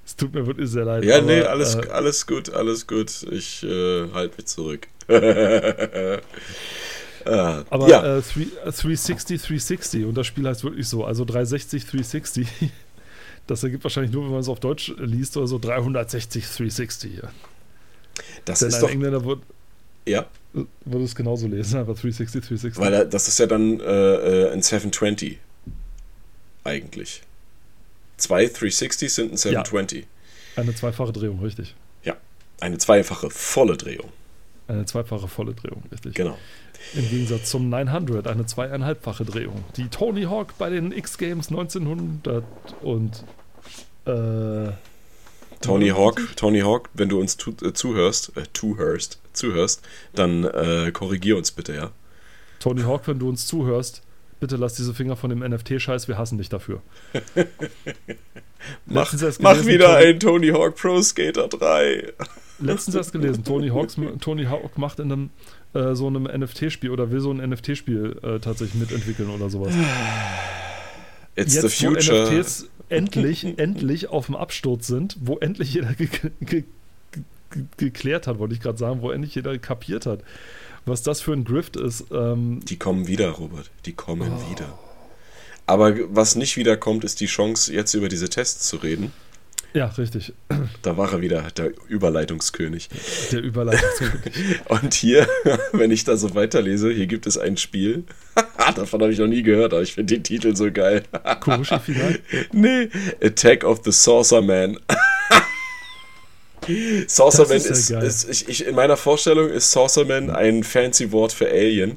[SPEAKER 2] Es tut mir wirklich sehr leid.
[SPEAKER 1] Ja, aber, nee, alles, äh, alles gut, alles gut. Ich äh, halte mich zurück.
[SPEAKER 2] Ah, aber ja. äh, 360, 360 und das Spiel heißt wirklich so, also 360, 360. Das ergibt wahrscheinlich nur, wenn man es auf Deutsch liest oder so 360, 360.
[SPEAKER 1] Das Denn ist ein doch,
[SPEAKER 2] Engländer wird,
[SPEAKER 1] ja.
[SPEAKER 2] würde es genauso lesen, aber 360, 360.
[SPEAKER 1] Weil das ist ja dann äh, ein 720 eigentlich. Zwei 360 sind ein 720.
[SPEAKER 2] Ja, eine zweifache Drehung, richtig.
[SPEAKER 1] Ja, eine zweifache volle Drehung.
[SPEAKER 2] Eine zweifache volle Drehung, richtig.
[SPEAKER 1] Genau.
[SPEAKER 2] Im Gegensatz zum 900, eine zweieinhalbfache Drehung. Die Tony Hawk bei den X-Games 1900 und äh,
[SPEAKER 1] Tony Hawk, Tony Hawk, wenn du uns tu, äh, zuhörst, äh, zuhörst, zuhörst, dann äh, korrigier uns bitte, ja.
[SPEAKER 2] Tony Hawk, wenn du uns zuhörst, bitte lass diese Finger von dem NFT-Scheiß, wir hassen dich dafür.
[SPEAKER 1] mach, mach wieder Tony, ein Tony Hawk Pro Skater 3.
[SPEAKER 2] Letztens erst gelesen, Tony, Hawks, Tony Hawk macht in einem äh, so einem NFT-Spiel oder will so ein NFT-Spiel äh, tatsächlich mitentwickeln oder sowas.
[SPEAKER 1] It's Jetzt, the future.
[SPEAKER 2] Wo NFTs endlich, endlich auf dem Absturz sind, wo endlich jeder ge ge ge geklärt hat, wollte ich gerade sagen, wo endlich jeder kapiert hat, was das für ein Grift ist. Ähm,
[SPEAKER 1] die kommen wieder, Robert. Die kommen oh. wieder. Aber was nicht wiederkommt, ist die Chance, jetzt über diese Tests zu reden.
[SPEAKER 2] Ja, richtig.
[SPEAKER 1] Da war er wieder, der Überleitungskönig.
[SPEAKER 2] Der Überleitungskönig.
[SPEAKER 1] Und hier, wenn ich da so weiterlese, hier gibt es ein Spiel. Davon habe ich noch nie gehört, aber ich finde den Titel so geil.
[SPEAKER 2] Komische Final?
[SPEAKER 1] Nee, Attack of the Saucer Man. Saucerman ist, ist, ist ich, ich, in meiner Vorstellung ist Saucerman ein fancy Wort für Alien.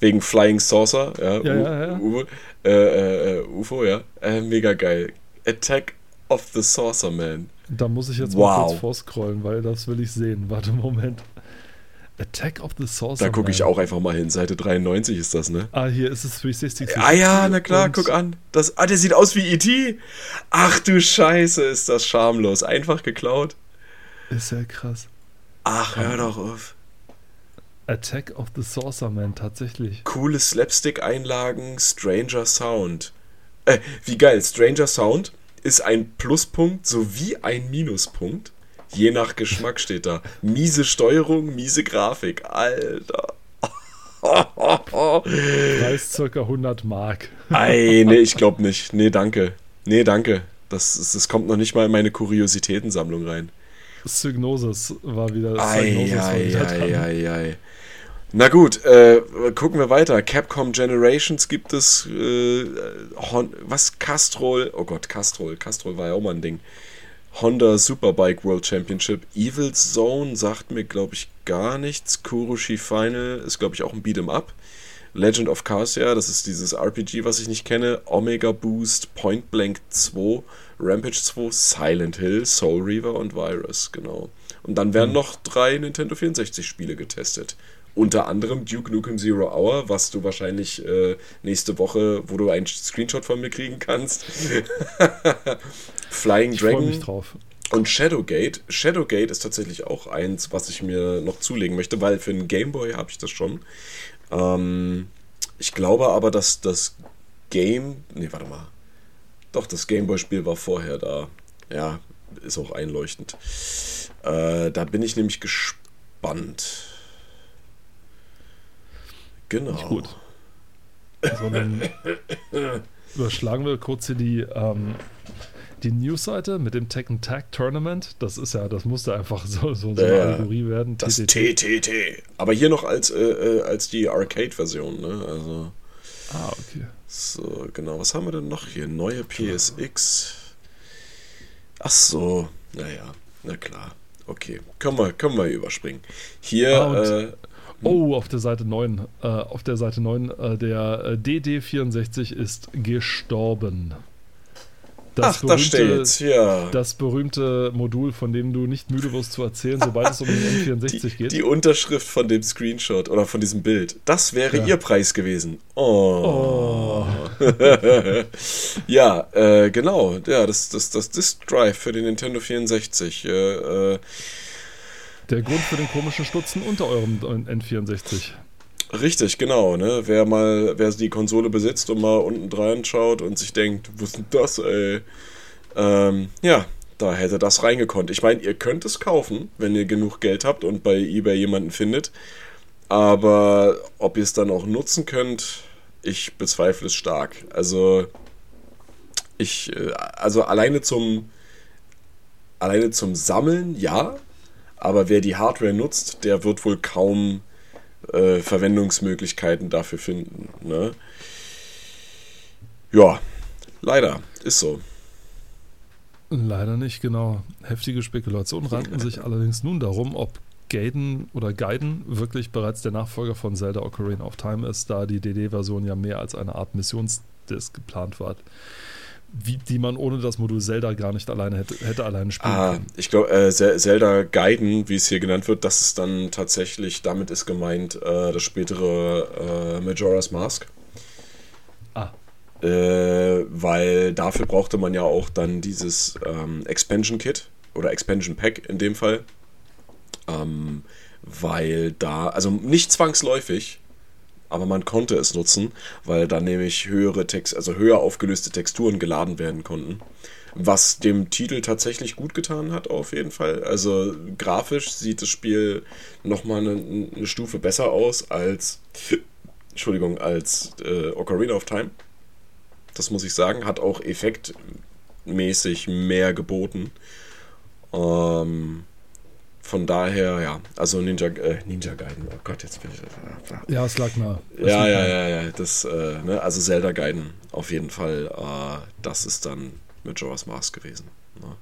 [SPEAKER 1] Wegen Flying Saucer, ja,
[SPEAKER 2] ja, ja, ja.
[SPEAKER 1] UFO, äh, äh, UFO, ja. Äh, mega geil. Attack of the Saucer Man.
[SPEAKER 2] Da muss ich jetzt wow. mal kurz vorscrollen, weil das will ich sehen. Warte, Moment. Attack of the Saucer
[SPEAKER 1] Da gucke ich auch einfach mal hin. Seite 93 ist das, ne?
[SPEAKER 2] Ah, hier ist es 360.
[SPEAKER 1] Ah ja, na klar, guck an. Das, ah, der sieht aus wie E.T. Ach du Scheiße, ist das schamlos. Einfach geklaut.
[SPEAKER 2] Ist ja krass.
[SPEAKER 1] Ach, hör doch auf.
[SPEAKER 2] Attack of the Saucer Man, tatsächlich.
[SPEAKER 1] Coole Slapstick-Einlagen, Stranger Sound. Äh, wie geil, Stranger Sound ist ein Pluspunkt sowie ein Minuspunkt. Je nach Geschmack steht da. Miese Steuerung, miese Grafik. Alter.
[SPEAKER 2] Preis circa 100 Mark.
[SPEAKER 1] Ei, nee, ich glaube nicht. Nee, danke. Nee, danke. Das, das kommt noch nicht mal in meine Kuriositätensammlung rein.
[SPEAKER 2] Cygnosis war wieder
[SPEAKER 1] Ei, ei, ei, ei, ei. Na gut, äh, gucken wir weiter. Capcom Generations gibt es, äh, was, Castrol, oh Gott, Castrol, Castrol war ja auch mal ein Ding. Honda Superbike World Championship. Evil Zone sagt mir, glaube ich, gar nichts. Kurushi Final ist, glaube ich, auch ein Beat'em Up. Legend of Cassia, das ist dieses RPG, was ich nicht kenne. Omega Boost, Point Blank 2, Rampage 2, Silent Hill, Soul Reaver und Virus, genau. Und dann werden noch drei Nintendo 64 Spiele getestet. Unter anderem Duke Nukem Zero Hour, was du wahrscheinlich äh, nächste Woche, wo du einen Screenshot von mir kriegen kannst. Flying
[SPEAKER 2] Ich freue
[SPEAKER 1] Dragon
[SPEAKER 2] mich drauf.
[SPEAKER 1] und Shadowgate. Shadowgate ist tatsächlich auch eins, was ich mir noch zulegen möchte, weil für einen Gameboy habe ich das schon. Ähm, ich glaube aber, dass das Game. Nee, warte mal. Doch, das Gameboy-Spiel war vorher da. Ja, ist auch einleuchtend. Äh, da bin ich nämlich gespannt. Genau.
[SPEAKER 2] Gut. Sondern überschlagen wir kurz hier die, ähm, die News-Seite mit dem Tekken Tag Tournament. Das ist ja, das musste einfach so, so, so eine Allegorie werden.
[SPEAKER 1] Das
[SPEAKER 2] TTT.
[SPEAKER 1] TTT. Aber hier noch als, äh, äh, als die Arcade-Version, ne? Also.
[SPEAKER 2] Ah, okay.
[SPEAKER 1] So, genau. Was haben wir denn noch hier? Neue PSX. Ach so, naja, na klar. Okay, können wir, können wir überspringen. Hier,
[SPEAKER 2] Ah,
[SPEAKER 1] äh,
[SPEAKER 2] Oh, auf der Seite 9. Äh, auf der Seite 9, äh, der äh, DD64 ist gestorben.
[SPEAKER 1] ach, da steht's, ja.
[SPEAKER 2] Das berühmte Modul, von dem du nicht müde wirst zu erzählen, sobald es um den N64
[SPEAKER 1] Die,
[SPEAKER 2] geht.
[SPEAKER 1] die Unterschrift von dem Screenshot oder von diesem Bild. Das wäre
[SPEAKER 2] Ja.
[SPEAKER 1] ihr Preis gewesen. Oh.
[SPEAKER 2] Oh.
[SPEAKER 1] ja, äh, genau. Ja, das, das, das Disk Drive für den Nintendo 64. Äh, äh,
[SPEAKER 2] Der Grund für den komischen Stutzen unter eurem N64.
[SPEAKER 1] Richtig, genau. Ne? Wer mal, wer die Konsole besitzt und mal unten dran schaut und sich denkt, was ist denn das, ey? Ähm, ja, da hätte das reingekonnt. Ich meine, ihr könnt es kaufen, wenn ihr genug Geld habt und bei eBay jemanden findet. Aber ob ihr es dann auch nutzen könnt, ich bezweifle es stark. Also, ich, äh, also alleine zum, alleine zum Sammeln, ja. Aber wer die Hardware nutzt, der wird wohl kaum äh, Verwendungsmöglichkeiten dafür finden. Ne? Ja, leider, ist so.
[SPEAKER 2] Leider nicht, genau. Heftige Spekulationen ranken sich allerdings nun darum, ob Gaiden oder Gaiden wirklich bereits der Nachfolger von Zelda Ocarina of Time ist, da die DD-Version ja mehr als eine Art Missionsdisk geplant war, wie, die man ohne das Modul Zelda gar nicht alleine hätte, hätte alleine spielen
[SPEAKER 1] Ah,
[SPEAKER 2] können.
[SPEAKER 1] ich glaube, äh, Ze- Zelda Gaiden, wie es hier genannt wird, das ist dann tatsächlich, damit ist gemeint, äh, das spätere äh, Majora's Mask.
[SPEAKER 2] Ah,
[SPEAKER 1] Äh, weil dafür brauchte man ja auch dann dieses ähm, Expansion Kit oder Expansion Pack in dem Fall. Ähm, weil da, also nicht zwangsläufig, aber man konnte es nutzen, weil da nämlich höhere Text, also höher aufgelöste Texturen geladen werden konnten. Was dem Titel tatsächlich gut getan hat, auf jeden Fall. Also grafisch sieht das Spiel nochmal eine, eine Stufe besser aus als, Entschuldigung, als äh, Ocarina of Time. Das muss ich sagen. Hat auch effektmäßig mehr geboten. Ähm, von daher, ja. Also Ninja, äh, Ninja Gaiden. Oh Gott, jetzt bin ich.
[SPEAKER 2] ja, es lag nah.
[SPEAKER 1] Ja, ja, ja, ja. Das, äh, ne, also Zelda Gaiden auf jeden Fall. Äh, das ist dann Majora's Mask gewesen. Ne?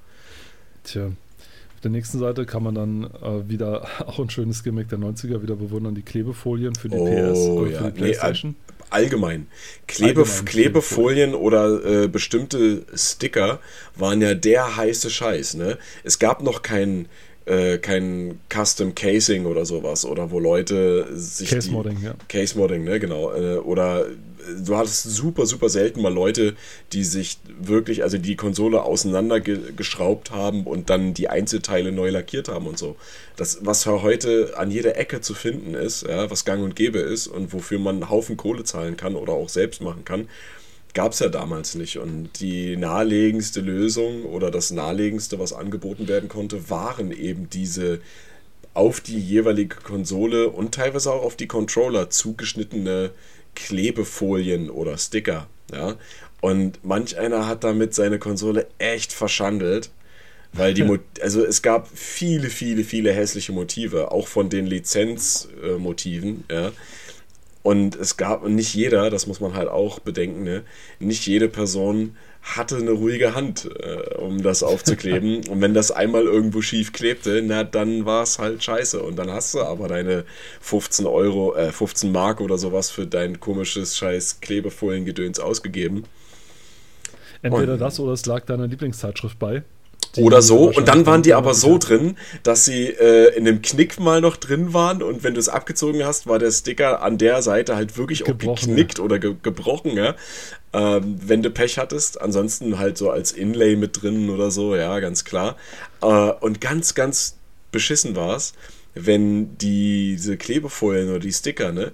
[SPEAKER 2] Tja. Auf der nächsten Seite kann man dann äh, wieder auch ein schönes Gimmick der 90er wieder bewundern, die Klebefolien für die
[SPEAKER 1] Oh,
[SPEAKER 2] PS oder
[SPEAKER 1] ja.
[SPEAKER 2] für die
[SPEAKER 1] Nee,
[SPEAKER 2] Playstation.
[SPEAKER 1] Allgemein. Klebe,
[SPEAKER 2] Allgemein
[SPEAKER 1] Klebefolien oder äh, bestimmte Sticker waren ja der heiße Scheiß. Ne? Es gab noch kein, äh, kein Custom Casing oder sowas oder wo Leute sich
[SPEAKER 2] Case
[SPEAKER 1] die,
[SPEAKER 2] Modding, ja.
[SPEAKER 1] Case Modding, ne, genau. Äh, oder du hattest super, super selten mal Leute, die sich wirklich, also die Konsole auseinandergeschraubt haben und dann die Einzelteile neu lackiert haben und so. Das, was heute an jeder Ecke zu finden ist, ja, was gang und gäbe ist und wofür man einen Haufen Kohle zahlen kann oder auch selbst machen kann, gab es ja damals nicht. Und die naheliegendste Lösung oder das naheliegendste, was angeboten werden konnte, waren eben diese auf die jeweilige Konsole und teilweise auch auf die Controller zugeschnittene Klebefolien oder Sticker. Ja? Und manch einer hat damit seine Konsole echt verschandelt. Weil die, Mo also es gab viele, viele, viele hässliche Motive, auch von den Lizenzmotiven, ja. Und es gab nicht jeder, das muss man halt auch bedenken, ne? nicht jede Person hatte eine ruhige Hand, äh, um das aufzukleben. und wenn das einmal irgendwo schief klebte, na dann war es halt scheiße. Und dann hast du aber deine 15 Euro, äh, 15 Mark oder sowas für dein komisches scheiß Klebefoliengedöns ausgegeben.
[SPEAKER 2] Entweder und, das oder es lag deiner Lieblingszeitschrift bei.
[SPEAKER 1] Oder so. Und dann waren die aber so drin, dass sie äh, in einem Knick mal noch drin waren. Und wenn du es abgezogen hast, war der Sticker an der Seite halt wirklich auch geknickt oder ge gebrochen. Ja? Ähm, wenn du Pech hattest. Ansonsten halt so als Inlay mit drin oder so. Ja, ganz klar. Äh, und ganz, ganz beschissen war es, wenn diese Klebefolien oder die Sticker, ne,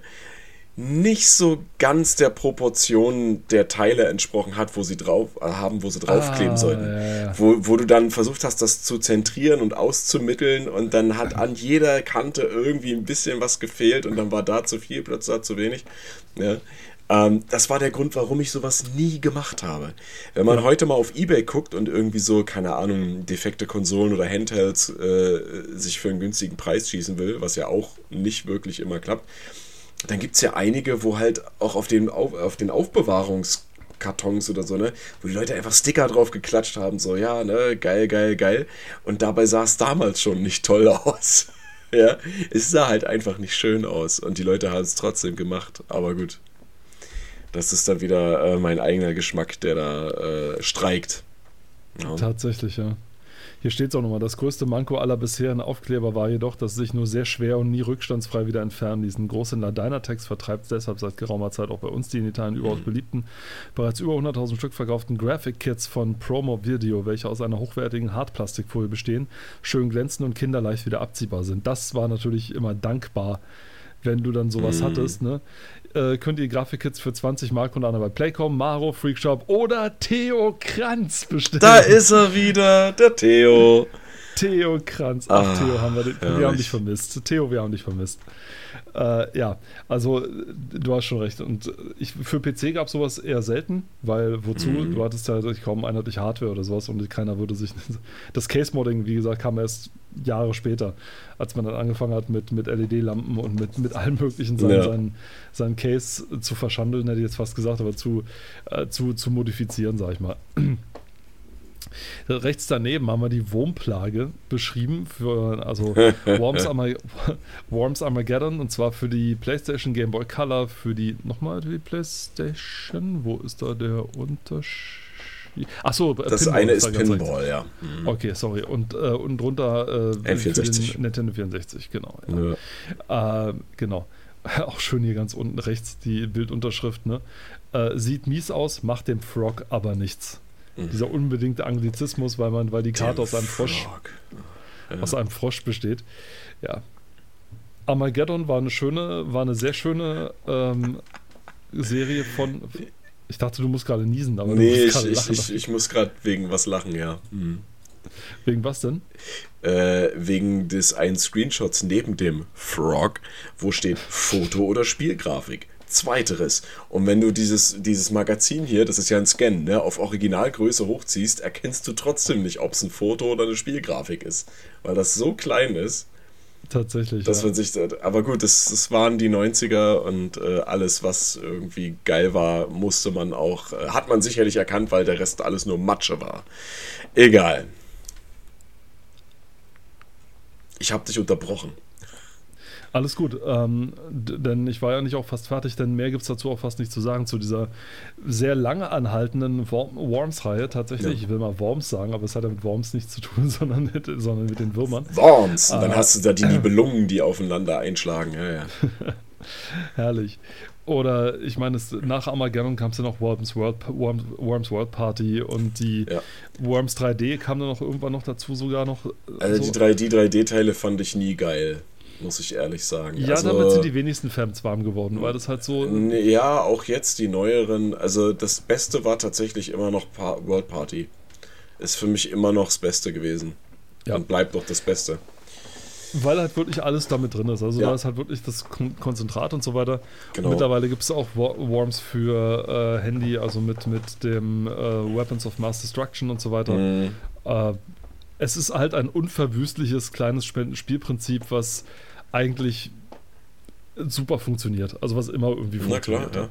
[SPEAKER 1] nicht so ganz der Proportion der Teile entsprochen hat, wo sie drauf äh, haben, wo sie draufkleben ah, sollten. Ja, ja. Wo, wo du dann versucht hast, das zu zentrieren und auszumitteln und dann hat an jeder Kante irgendwie ein bisschen was gefehlt und dann war da zu viel, plötzlich da zu wenig. Ja. Ähm, das war der Grund, warum ich sowas nie gemacht habe. Wenn man heute mal auf Ebay guckt und irgendwie so, keine Ahnung, defekte Konsolen oder Handhelds äh, sich für einen günstigen Preis schießen will, was ja auch nicht wirklich immer klappt, dann gibt es ja einige, wo halt auch auf den, auf, auf den Aufbewahrungskartons oder so, ne, wo die Leute einfach Sticker drauf geklatscht haben, so, ja, ne, geil, geil, geil. Und dabei sah es damals schon nicht toll aus. ja, es sah halt einfach nicht schön aus und die Leute haben es trotzdem gemacht, aber gut. Das ist dann wieder äh, mein eigener Geschmack, der da äh, streikt.
[SPEAKER 2] Ja. Tatsächlich, ja. Hier steht es auch nochmal, das größte Manko aller bisherigen Aufkleber war jedoch, dass sie sich nur sehr schwer und nie rückstandsfrei wieder entfernen ließen. Großhändler Dynatex vertreibt deshalb seit geraumer Zeit auch bei uns die in Italien überaus mhm. beliebten, bereits über 100.000 Stück verkauften Graphic Kits von Promo Video, welche aus einer hochwertigen Hartplastikfolie bestehen, schön glänzen und kinderleicht wieder abziehbar sind. Das war natürlich immer dankbar wenn du dann sowas mm. hattest, ne? Äh, könnt ihr Grafikkits für 20 Mark unter anderem bei Playcom, Maro, Freakshop oder Theo Kranz bestellen.
[SPEAKER 1] Da ist er wieder, der Theo.
[SPEAKER 2] Theo Kranz. Ach, ah, Theo, haben wir, wir haben dich vermisst. Theo, wir haben dich vermisst. Äh, ja, also du hast schon recht. Und ich, für PC gab es sowas eher selten, weil wozu? Mhm. Du hattest ja kaum einheitliche Hardware oder sowas und keiner würde sich. Das Case-Modding, wie gesagt, kam erst Jahre später, als man dann angefangen hat mit, mit LED-Lampen und mit, mit allem möglichen sein, ja. sein, sein Case zu verschandeln, hätte ich jetzt fast gesagt, aber zu, äh, zu, zu modifizieren, sag ich mal. Rechts daneben haben wir die Wurmplage beschrieben für also Worms, Armag Worms Armageddon und zwar für die PlayStation Game Boy Color, für die nochmal die PlayStation. Wo ist da der Unterschied? Achso,
[SPEAKER 1] das Pinball, eine ist Pinball, ja.
[SPEAKER 2] Mhm. Okay, sorry. Und, äh, und drunter
[SPEAKER 1] äh, für den
[SPEAKER 2] Nintendo 64, genau. Ja. Ja. Äh, genau. Auch schön hier ganz unten rechts die Bildunterschrift, ne? Äh, sieht mies aus, macht dem Frog aber nichts. Mhm. Dieser unbedingte Anglizismus, weil man, weil die Karte aus einem Frosch ja. aus einem Frosch besteht. Ja. Armageddon war eine schöne, war eine sehr schöne ähm, Serie von. Ich dachte, du musst gerade niesen, aber
[SPEAKER 1] nee, ich, ich, ich, ich, muss gerade wegen was lachen, ja. Mhm.
[SPEAKER 2] Wegen was denn?
[SPEAKER 1] Äh, wegen des einen Screenshots neben dem Frog, wo steht Foto oder Spielgrafik. Zweiteres. Und wenn du dieses, dieses Magazin hier, das ist ja ein Scan, ne, auf Originalgröße hochziehst, erkennst du trotzdem nicht, ob es ein Foto oder eine Spielgrafik ist. Weil das so klein ist.
[SPEAKER 2] Tatsächlich.
[SPEAKER 1] Dass ja. man sich, aber gut, das, das waren die 90er und äh, alles, was irgendwie geil war, musste man auch, äh, hat man sicherlich erkannt, weil der Rest alles nur Matsche war. Egal. Ich habe dich unterbrochen.
[SPEAKER 2] Alles gut, ähm, denn ich war ja nicht auch fast fertig, denn mehr gibt es dazu auch fast nicht zu sagen zu dieser sehr lange anhaltenden Worms-Reihe. Tatsächlich, ja. ich will mal Worms sagen, aber es hat ja mit Worms nichts zu tun, sondern mit, sondern mit den Würmern.
[SPEAKER 1] Worms! Und dann äh, hast du da die Nibelungen, die aufeinander einschlagen. Ja, ja.
[SPEAKER 2] Herrlich. Oder ich meine, es, nach Armageddon kam es ja noch Worms World, Worms, Worms World Party und die ja. Worms 3D kam dann noch irgendwann noch dazu sogar noch.
[SPEAKER 1] Also so. die 3D 3D-Teile fand ich nie geil muss ich ehrlich sagen.
[SPEAKER 2] Ja, also, damit sind die wenigsten Fans warm geworden, weil das halt so.
[SPEAKER 1] Ja, auch jetzt die neueren. Also das Beste war tatsächlich immer noch World Party. Ist für mich immer noch das Beste gewesen. Ja. Und bleibt doch das Beste.
[SPEAKER 2] Weil halt wirklich alles damit drin ist. Also ja. da ist halt wirklich das Konzentrat und so weiter. Genau. mittlerweile gibt es auch Worms für äh, Handy, also mit, mit dem äh, Weapons of Mass Destruction und so weiter. Mhm. Äh, es ist halt ein unverwüstliches kleines Spielprinzip, was eigentlich super funktioniert. Also was immer irgendwie funktioniert. Na klar, ja.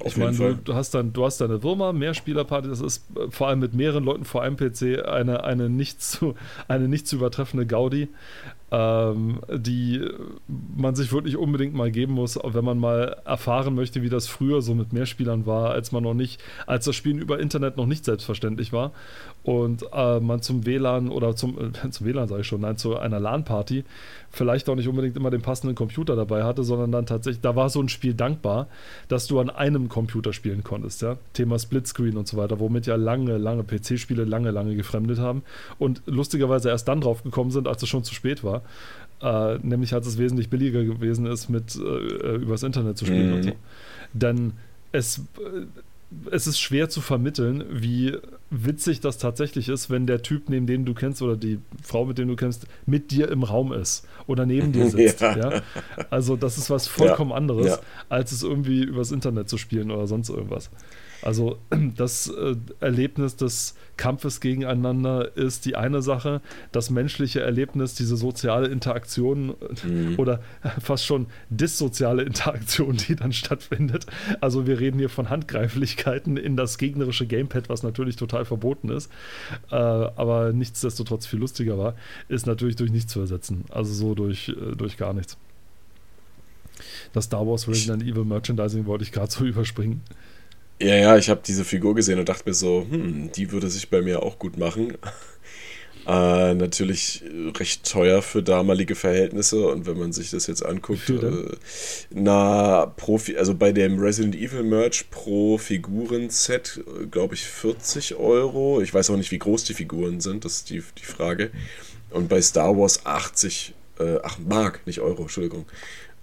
[SPEAKER 2] Auf ich meine, du, du, hast dann, du hast deine Würmer, Mehrspielerparty, das ist äh, vor allem mit mehreren Leuten vor einem PC eine, eine, nicht, zu, eine nicht zu übertreffende Gaudi ähm, die man sich wirklich unbedingt mal geben muss, wenn man mal erfahren möchte, wie das früher so mit Mehrspielern war, als man noch nicht, als das Spielen über Internet noch nicht selbstverständlich war und äh, man zum WLAN oder zum, äh, zum WLAN sage ich schon, nein, zu einer LAN-Party vielleicht auch nicht unbedingt immer den passenden Computer dabei hatte, sondern dann tatsächlich, da war so ein Spiel dankbar, dass du an einem Computer spielen konntest, ja. Thema Splitscreen und so weiter, womit ja lange, lange PC-Spiele lange, lange gefremdet haben und lustigerweise erst dann drauf gekommen sind, als es schon zu spät war. Äh, nämlich als es wesentlich billiger gewesen ist, mit äh, äh übers Internet zu spielen mhm. und so. Denn es, äh, es ist schwer zu vermitteln, wie witzig das tatsächlich ist, wenn der Typ, neben dem du kennst, oder die Frau, mit dem du kennst, mit dir im Raum ist oder neben dir sitzt. ja. ja. Also das ist was vollkommen ja. anderes, als es irgendwie übers Internet zu spielen oder sonst irgendwas. Also das äh, Erlebnis des Kampfes gegeneinander ist die eine Sache, das menschliche Erlebnis, diese soziale Interaktion mhm. oder fast schon dissoziale Interaktion, die dann stattfindet. Also wir reden hier von Handgreiflichkeiten in das gegnerische Gamepad, was natürlich total verboten ist, äh, aber nichtsdestotrotz viel lustiger war, ist natürlich durch nichts zu ersetzen. Also so durch, äh, durch gar nichts. Das Star Wars Resident Evil Merchandising wollte ich gerade so überspringen.
[SPEAKER 1] Ja, ja, ich habe diese Figur gesehen und dachte mir so, hm, die würde sich bei mir auch gut machen. Äh, natürlich recht teuer für damalige Verhältnisse und wenn man sich das jetzt anguckt, äh, na, Profi, also bei dem Resident Evil Merch pro Figuren-Set, glaube ich, 40 Euro. Ich weiß auch nicht, wie groß die Figuren sind, das ist die, die Frage. Und bei Star Wars 80, äh, ach, Mark, nicht Euro, Entschuldigung,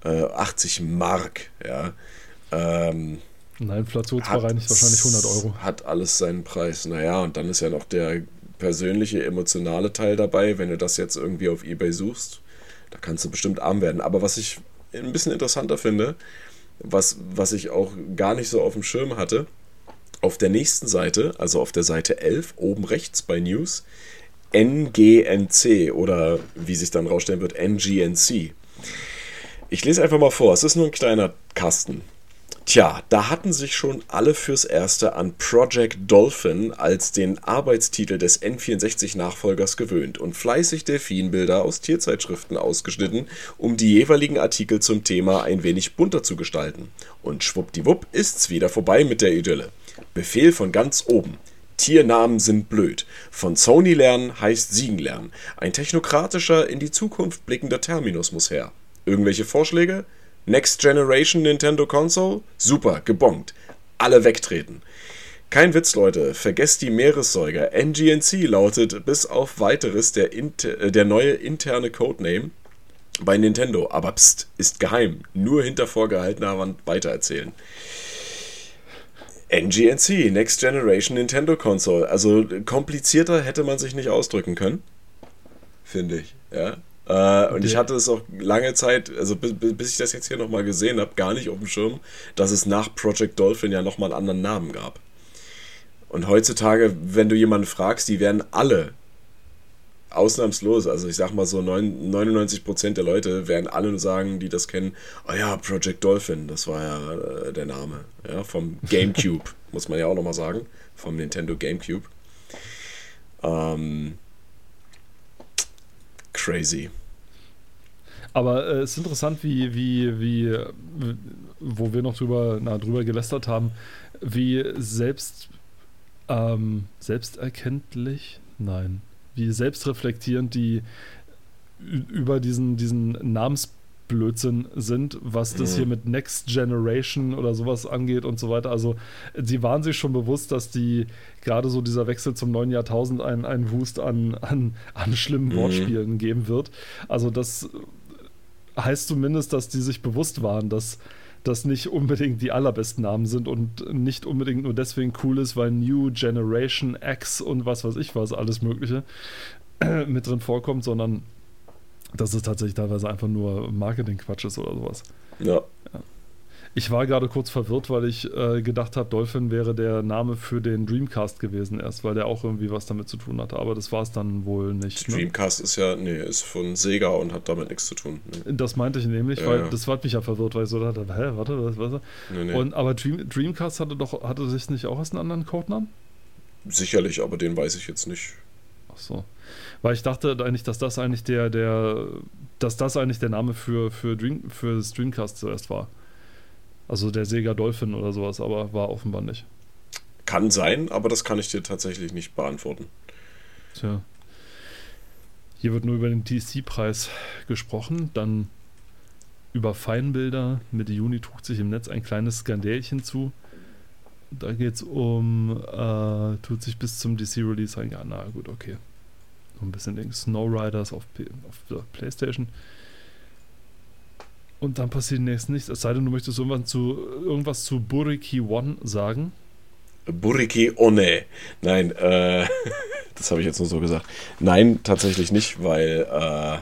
[SPEAKER 1] äh, 80 Mark, ja. Ähm,
[SPEAKER 2] Nein, inflationsbereinigt wahrscheinlich 100 Euro.
[SPEAKER 1] Hat alles seinen Preis. Naja, und dann ist ja noch der persönliche, emotionale Teil dabei. Wenn du das jetzt irgendwie auf Ebay suchst, da kannst du bestimmt arm werden. Aber was ich ein bisschen interessanter finde, was, was ich auch gar nicht so auf dem Schirm hatte, auf der nächsten Seite, also auf der Seite 11, oben rechts bei News, NGNC oder wie sich dann rausstellen wird, NGNC. Ich lese einfach mal vor, es ist nur ein kleiner Kasten. Tja, da hatten sich schon alle fürs Erste an Project Dolphin als den Arbeitstitel des N64-Nachfolgers gewöhnt und fleißig Delfinbilder aus Tierzeitschriften ausgeschnitten, um die jeweiligen Artikel zum Thema ein wenig bunter zu gestalten. Und schwuppdiwupp ist's wieder vorbei mit der Idylle. Befehl von ganz oben. Tiernamen sind blöd. Von Sony lernen heißt Siegen lernen. Ein technokratischer, in die Zukunft blickender Terminus muss her. Irgendwelche Vorschläge? Next Generation Nintendo Console? Super, gebongt. Alle wegtreten. Kein Witz, Leute. Vergesst die Meeressäuger. NGNC lautet bis auf weiteres der, äh, der neue interne Codename bei Nintendo. Aber pst, ist geheim. Nur hinter vorgehaltener Wand weitererzählen. NGNC, Next Generation Nintendo Console. Also komplizierter hätte man sich nicht ausdrücken können. Finde ich, ja. Äh, und ich hatte es auch lange Zeit, also bis, bis ich das jetzt hier nochmal gesehen habe, gar nicht auf dem Schirm, dass es nach Project Dolphin ja nochmal einen anderen Namen gab. Und heutzutage, wenn du jemanden fragst, die werden alle ausnahmslos, also ich sag mal so 99% der Leute werden alle sagen, die das kennen, oh ja, Project Dolphin, das war ja äh, der Name, ja, vom GameCube, muss man ja auch nochmal sagen, vom Nintendo GameCube. Ähm, crazy.
[SPEAKER 2] Aber äh, es ist interessant, wie, wie, wie, wo wir noch drüber, na, drüber gelästert haben, wie selbst, ähm, selbsterkenntlich, nein, wie selbstreflektierend die über diesen, diesen Namensblödsinn sind, was das mhm. hier mit Next Generation oder sowas angeht und so weiter. Also sie waren sich schon bewusst, dass die gerade so dieser Wechsel zum neuen Jahrtausend einen, einen Wust an, an, an schlimmen mhm. Wortspielen geben wird. Also das heißt zumindest, dass die sich bewusst waren, dass das nicht unbedingt die allerbesten Namen sind und nicht unbedingt nur deswegen cool ist, weil New Generation X und was weiß ich was, alles Mögliche mit drin vorkommt, sondern dass es tatsächlich teilweise einfach nur Marketing-Quatsch ist oder sowas.
[SPEAKER 1] Ja.
[SPEAKER 2] ja. Ich war gerade kurz verwirrt, weil ich äh, gedacht habe, Dolphin wäre der Name für den Dreamcast gewesen erst, weil der auch irgendwie was damit zu tun hatte. Aber das war es dann wohl nicht.
[SPEAKER 1] Ne? Dreamcast ist ja, nee, ist von Sega und hat damit nichts zu tun.
[SPEAKER 2] Nee. Das meinte ich nämlich, ja, weil ja. das hat mich ja verwirrt, weil ich so dachte, hä, warte, was, was? Nee, nee. Und, aber Dream, Dreamcast hatte doch, hatte sich nicht auch als einen anderen Codenamen?
[SPEAKER 1] Sicherlich, aber den weiß ich jetzt nicht.
[SPEAKER 2] Ach so. Weil ich dachte eigentlich, dass das eigentlich der, der, dass das eigentlich der Name für, für, Dream, für das Dreamcast zuerst war. Also der Sega Dolphin oder sowas, aber war offenbar nicht.
[SPEAKER 1] Kann sein, aber das kann ich dir tatsächlich nicht beantworten.
[SPEAKER 2] Tja. Hier wird nur über den TC-Preis gesprochen, dann über Feinbilder. Mitte Juni trug sich im Netz ein kleines Skandälchen zu. Da geht es um, äh, tut sich bis zum DC-Release ein. Ja, na gut, okay. Noch ein bisschen Ding. Snow Riders auf, P auf der Playstation. Und dann passiert nächstes nichts. Es sei denn, du möchtest irgendwas zu, irgendwas zu Buriki One sagen.
[SPEAKER 1] Buriki One. Nein, äh, das habe ich jetzt nur so gesagt. Nein, tatsächlich nicht, weil äh,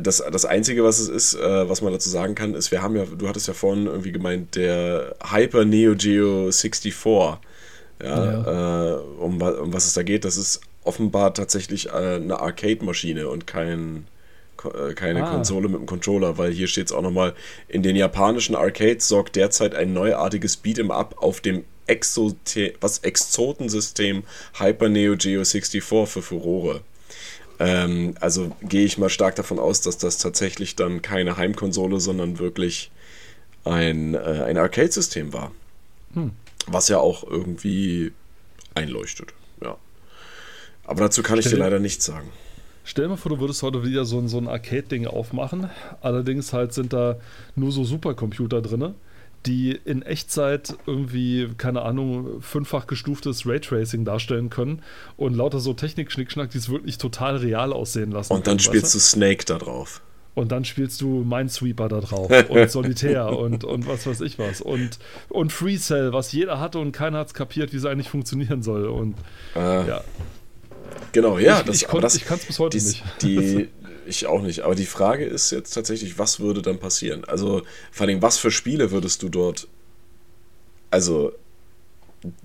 [SPEAKER 1] das, das Einzige, was es ist, äh, was man dazu sagen kann, ist, wir haben ja, du hattest ja vorhin irgendwie gemeint, der Hyper Neo Geo 64. Ja, ja. Äh, um, um was es da geht, das ist offenbar tatsächlich äh, eine Arcade-Maschine und kein äh, keine ah. Konsole mit dem Controller, weil hier steht es auch nochmal, in den japanischen Arcades sorgt derzeit ein neuartiges Beat'em Up auf dem Exote was Exotensystem Hyper Neo Geo 64 für Furore. Ähm, also gehe ich mal stark davon aus, dass das tatsächlich dann keine Heimkonsole, sondern wirklich ein, äh, ein Arcade-System war. Hm. Was ja auch irgendwie einleuchtet. Aber dazu kann ich dir leider nichts sagen.
[SPEAKER 2] Stell dir mal vor, du würdest heute wieder so ein, so ein Arcade-Ding aufmachen. Allerdings halt sind da nur so Supercomputer drin, die in Echtzeit irgendwie, keine Ahnung, fünffach gestuftes Raytracing darstellen können und lauter so Technik-Schnickschnack, die es wirklich total real aussehen lassen.
[SPEAKER 1] Und dann können, spielst weißt du Snake da drauf.
[SPEAKER 2] Und dann spielst du Minesweeper da drauf und Solitär und, und was weiß ich was. Und, und Free Cell, was jeder hatte und keiner hat es kapiert, wie es eigentlich funktionieren soll. Und äh. ja.
[SPEAKER 1] Genau, ja.
[SPEAKER 2] Ich, das, ich, ich kann es bis heute
[SPEAKER 1] die,
[SPEAKER 2] nicht.
[SPEAKER 1] Die, ich auch nicht. Aber die Frage ist jetzt tatsächlich, was würde dann passieren? Also vor allem, was für Spiele würdest du dort also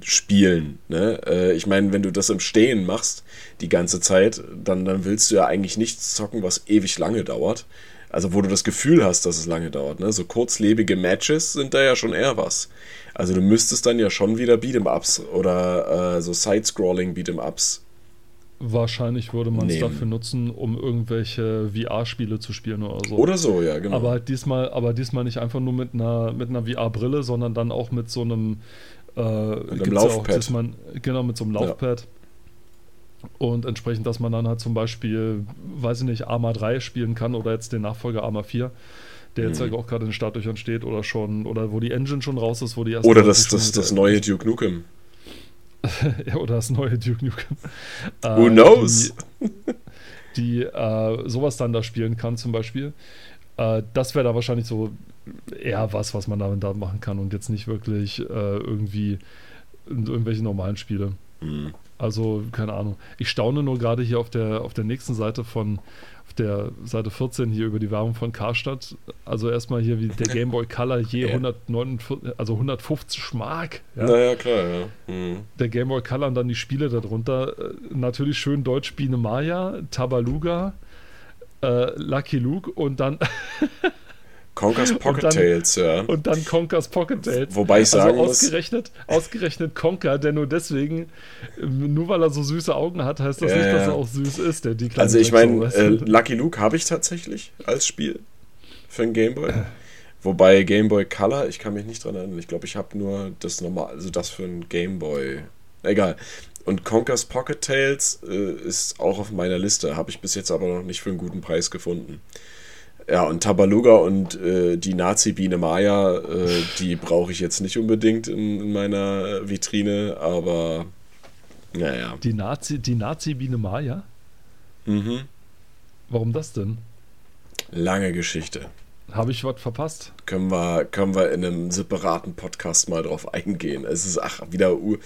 [SPEAKER 1] spielen? Ne? Äh, ich meine, wenn du das im Stehen machst die ganze Zeit, dann, dann willst du ja eigentlich nichts zocken, was ewig lange dauert. Also wo du das Gefühl hast, dass es lange dauert. Ne? So kurzlebige Matches sind da ja schon eher was. Also du müsstest dann ja schon wieder Beat'em-Ups oder äh, so Side-Scrolling Beat'em-Ups
[SPEAKER 2] Wahrscheinlich würde man es dafür nutzen, um irgendwelche VR-Spiele zu spielen oder so.
[SPEAKER 1] Oder so, ja, genau.
[SPEAKER 2] Aber halt diesmal, aber diesmal nicht einfach nur mit einer, mit einer VR-Brille, sondern dann auch mit so einem,
[SPEAKER 1] äh, mit einem Laufpad. Ja diesmal,
[SPEAKER 2] genau, mit so einem Laufpad. Ja. Und entsprechend, dass man dann halt zum Beispiel, weiß ich nicht, Arma 3 spielen kann oder jetzt den Nachfolger Arma 4 der jetzt mhm. auch gerade in den Startlöchern steht oder schon, oder wo die Engine schon raus ist, wo die
[SPEAKER 1] erste. Oder das, das, das neue Duke Nukem.
[SPEAKER 2] oder das neue Duke Nukem.
[SPEAKER 1] Who äh, knows?
[SPEAKER 2] Die, die äh, sowas dann da spielen kann, zum Beispiel. Äh, das wäre da wahrscheinlich so eher was, was man da machen kann und jetzt nicht wirklich äh, irgendwie irgendwelche normalen Spiele. Mhm. Also, keine Ahnung. Ich staune nur gerade hier auf der, auf der nächsten Seite von der Seite 14 hier über die Werbung von Karstadt. Also erstmal hier wie der Game Boy Color je ja. 149, also 150 Mark.
[SPEAKER 1] Ja. Naja, klar, ja.
[SPEAKER 2] Mhm. Der Game Boy Color und dann die Spiele darunter. Äh, natürlich schön deutsch Biene Maya, Tabaluga, äh, Lucky Luke und dann
[SPEAKER 1] Conker's Pocket
[SPEAKER 2] dann,
[SPEAKER 1] Tales, ja.
[SPEAKER 2] Und dann Conker's Pocket Tales.
[SPEAKER 1] Wobei ich sagen
[SPEAKER 2] also
[SPEAKER 1] muss-
[SPEAKER 2] ausgerechnet, ausgerechnet Conker, der nur deswegen, ähm, nur weil er so süße Augen hat, heißt das
[SPEAKER 1] Ja,
[SPEAKER 2] nicht, dass er auch süß ist, der die kleine
[SPEAKER 1] Also ich meine, äh? Lucky Luke habe ich tatsächlich als Spiel für den Gameboy. Wobei Game Boy Color, ich kann mich nicht dran erinnern. Ich glaube, ich habe nur das normal, also das für einen Game Boy. Egal. Und Conker's Pocket Tales äh, ist auch auf meiner Liste, habe ich bis jetzt aber noch nicht für einen guten Preis gefunden. Ja, und Tabaluga und äh, die Nazi-Biene Maya, äh, die brauche ich jetzt nicht unbedingt in, in meiner Vitrine, aber naja.
[SPEAKER 2] Die Nazi, die Nazi-Biene Maya?
[SPEAKER 1] Mhm.
[SPEAKER 2] Warum das denn?
[SPEAKER 1] Lange Geschichte.
[SPEAKER 2] Habe ich was verpasst?
[SPEAKER 1] können wir, können wir in einem separaten Podcast mal drauf eingehen. Es ist ach, wieder U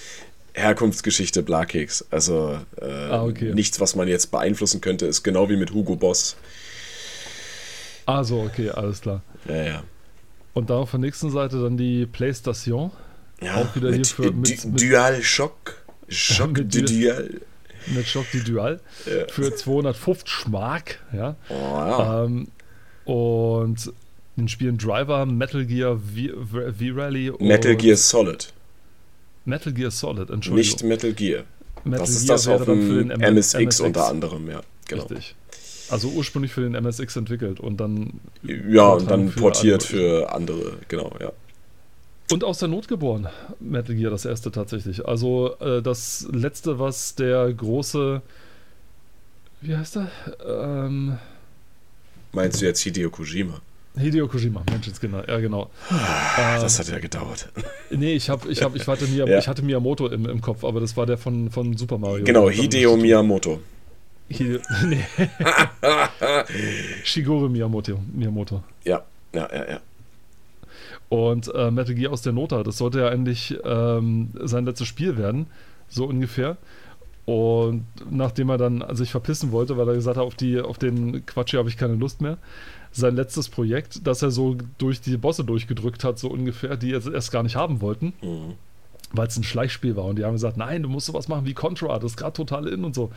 [SPEAKER 1] Herkunftsgeschichte Blakeks. Also äh,
[SPEAKER 2] Ah, okay.
[SPEAKER 1] nichts, was man jetzt beeinflussen könnte, ist genau wie mit Hugo Boss.
[SPEAKER 2] Ah, so, okay, alles klar.
[SPEAKER 1] Ja, ja.
[SPEAKER 2] Und dann auf der nächsten Seite dann die PlayStation
[SPEAKER 1] ja
[SPEAKER 2] Auch wieder
[SPEAKER 1] mit,
[SPEAKER 2] hier für- mit- mit-
[SPEAKER 1] Dual Shock. Schock
[SPEAKER 2] Mit
[SPEAKER 1] du Dual.
[SPEAKER 2] mit Shock die Dual
[SPEAKER 1] Ja.
[SPEAKER 2] für 250 Mark. Ja.
[SPEAKER 1] Oh, ja.
[SPEAKER 2] Ähm, und den Spielen Driver, Metal Gear V-Rally
[SPEAKER 1] Metal Gear Solid.
[SPEAKER 2] Metal Gear Solid, Entschuldigung.
[SPEAKER 1] Nicht Metal Gear.
[SPEAKER 2] Metal
[SPEAKER 1] das ist
[SPEAKER 2] Gear
[SPEAKER 1] das auf dem
[SPEAKER 2] den
[SPEAKER 1] MSX, unter anderem, ja. Genau.
[SPEAKER 2] Richtig. Also ursprünglich für den MSX entwickelt und dann
[SPEAKER 1] Ja, und dann
[SPEAKER 2] für
[SPEAKER 1] portiert
[SPEAKER 2] alle
[SPEAKER 1] für andere, genau, ja.
[SPEAKER 2] Und aus der Not geboren, Metal Gear, das erste tatsächlich. Also äh, das letzte, was der große, wie heißt er? Ähm,
[SPEAKER 1] Meinst du jetzt Hideo Kojima?
[SPEAKER 2] Hideo Kojima, Menschenskinder, ja genau.
[SPEAKER 1] Das hat ja gedauert.
[SPEAKER 2] Nee, ich, hab, ich, hab, ich, hatte, Miyam
[SPEAKER 1] Ja.
[SPEAKER 2] ich hatte Miyamoto im, im Kopf, aber das war der von, von Super Mario.
[SPEAKER 1] Genau, Hideo Miyamoto.
[SPEAKER 2] Nee. Shigeru Miyamoto. Miyamoto.
[SPEAKER 1] Ja, ja, ja, ja.
[SPEAKER 2] Und äh, Metal Gear aus der Nota, das sollte ja eigentlich ähm, sein letztes Spiel werden, so ungefähr. Und nachdem er dann sich verpissen wollte, weil er gesagt hat, auf, die, auf den Quatsch hier habe ich keine Lust mehr, sein letztes Projekt, das er so durch die Bosse durchgedrückt hat, so ungefähr, die jetzt erst gar nicht haben wollten,
[SPEAKER 1] Mhm.
[SPEAKER 2] Weil es ein Schleichspiel war. Und die haben gesagt, nein, du musst sowas machen wie Contra, das ist gerade total in und so.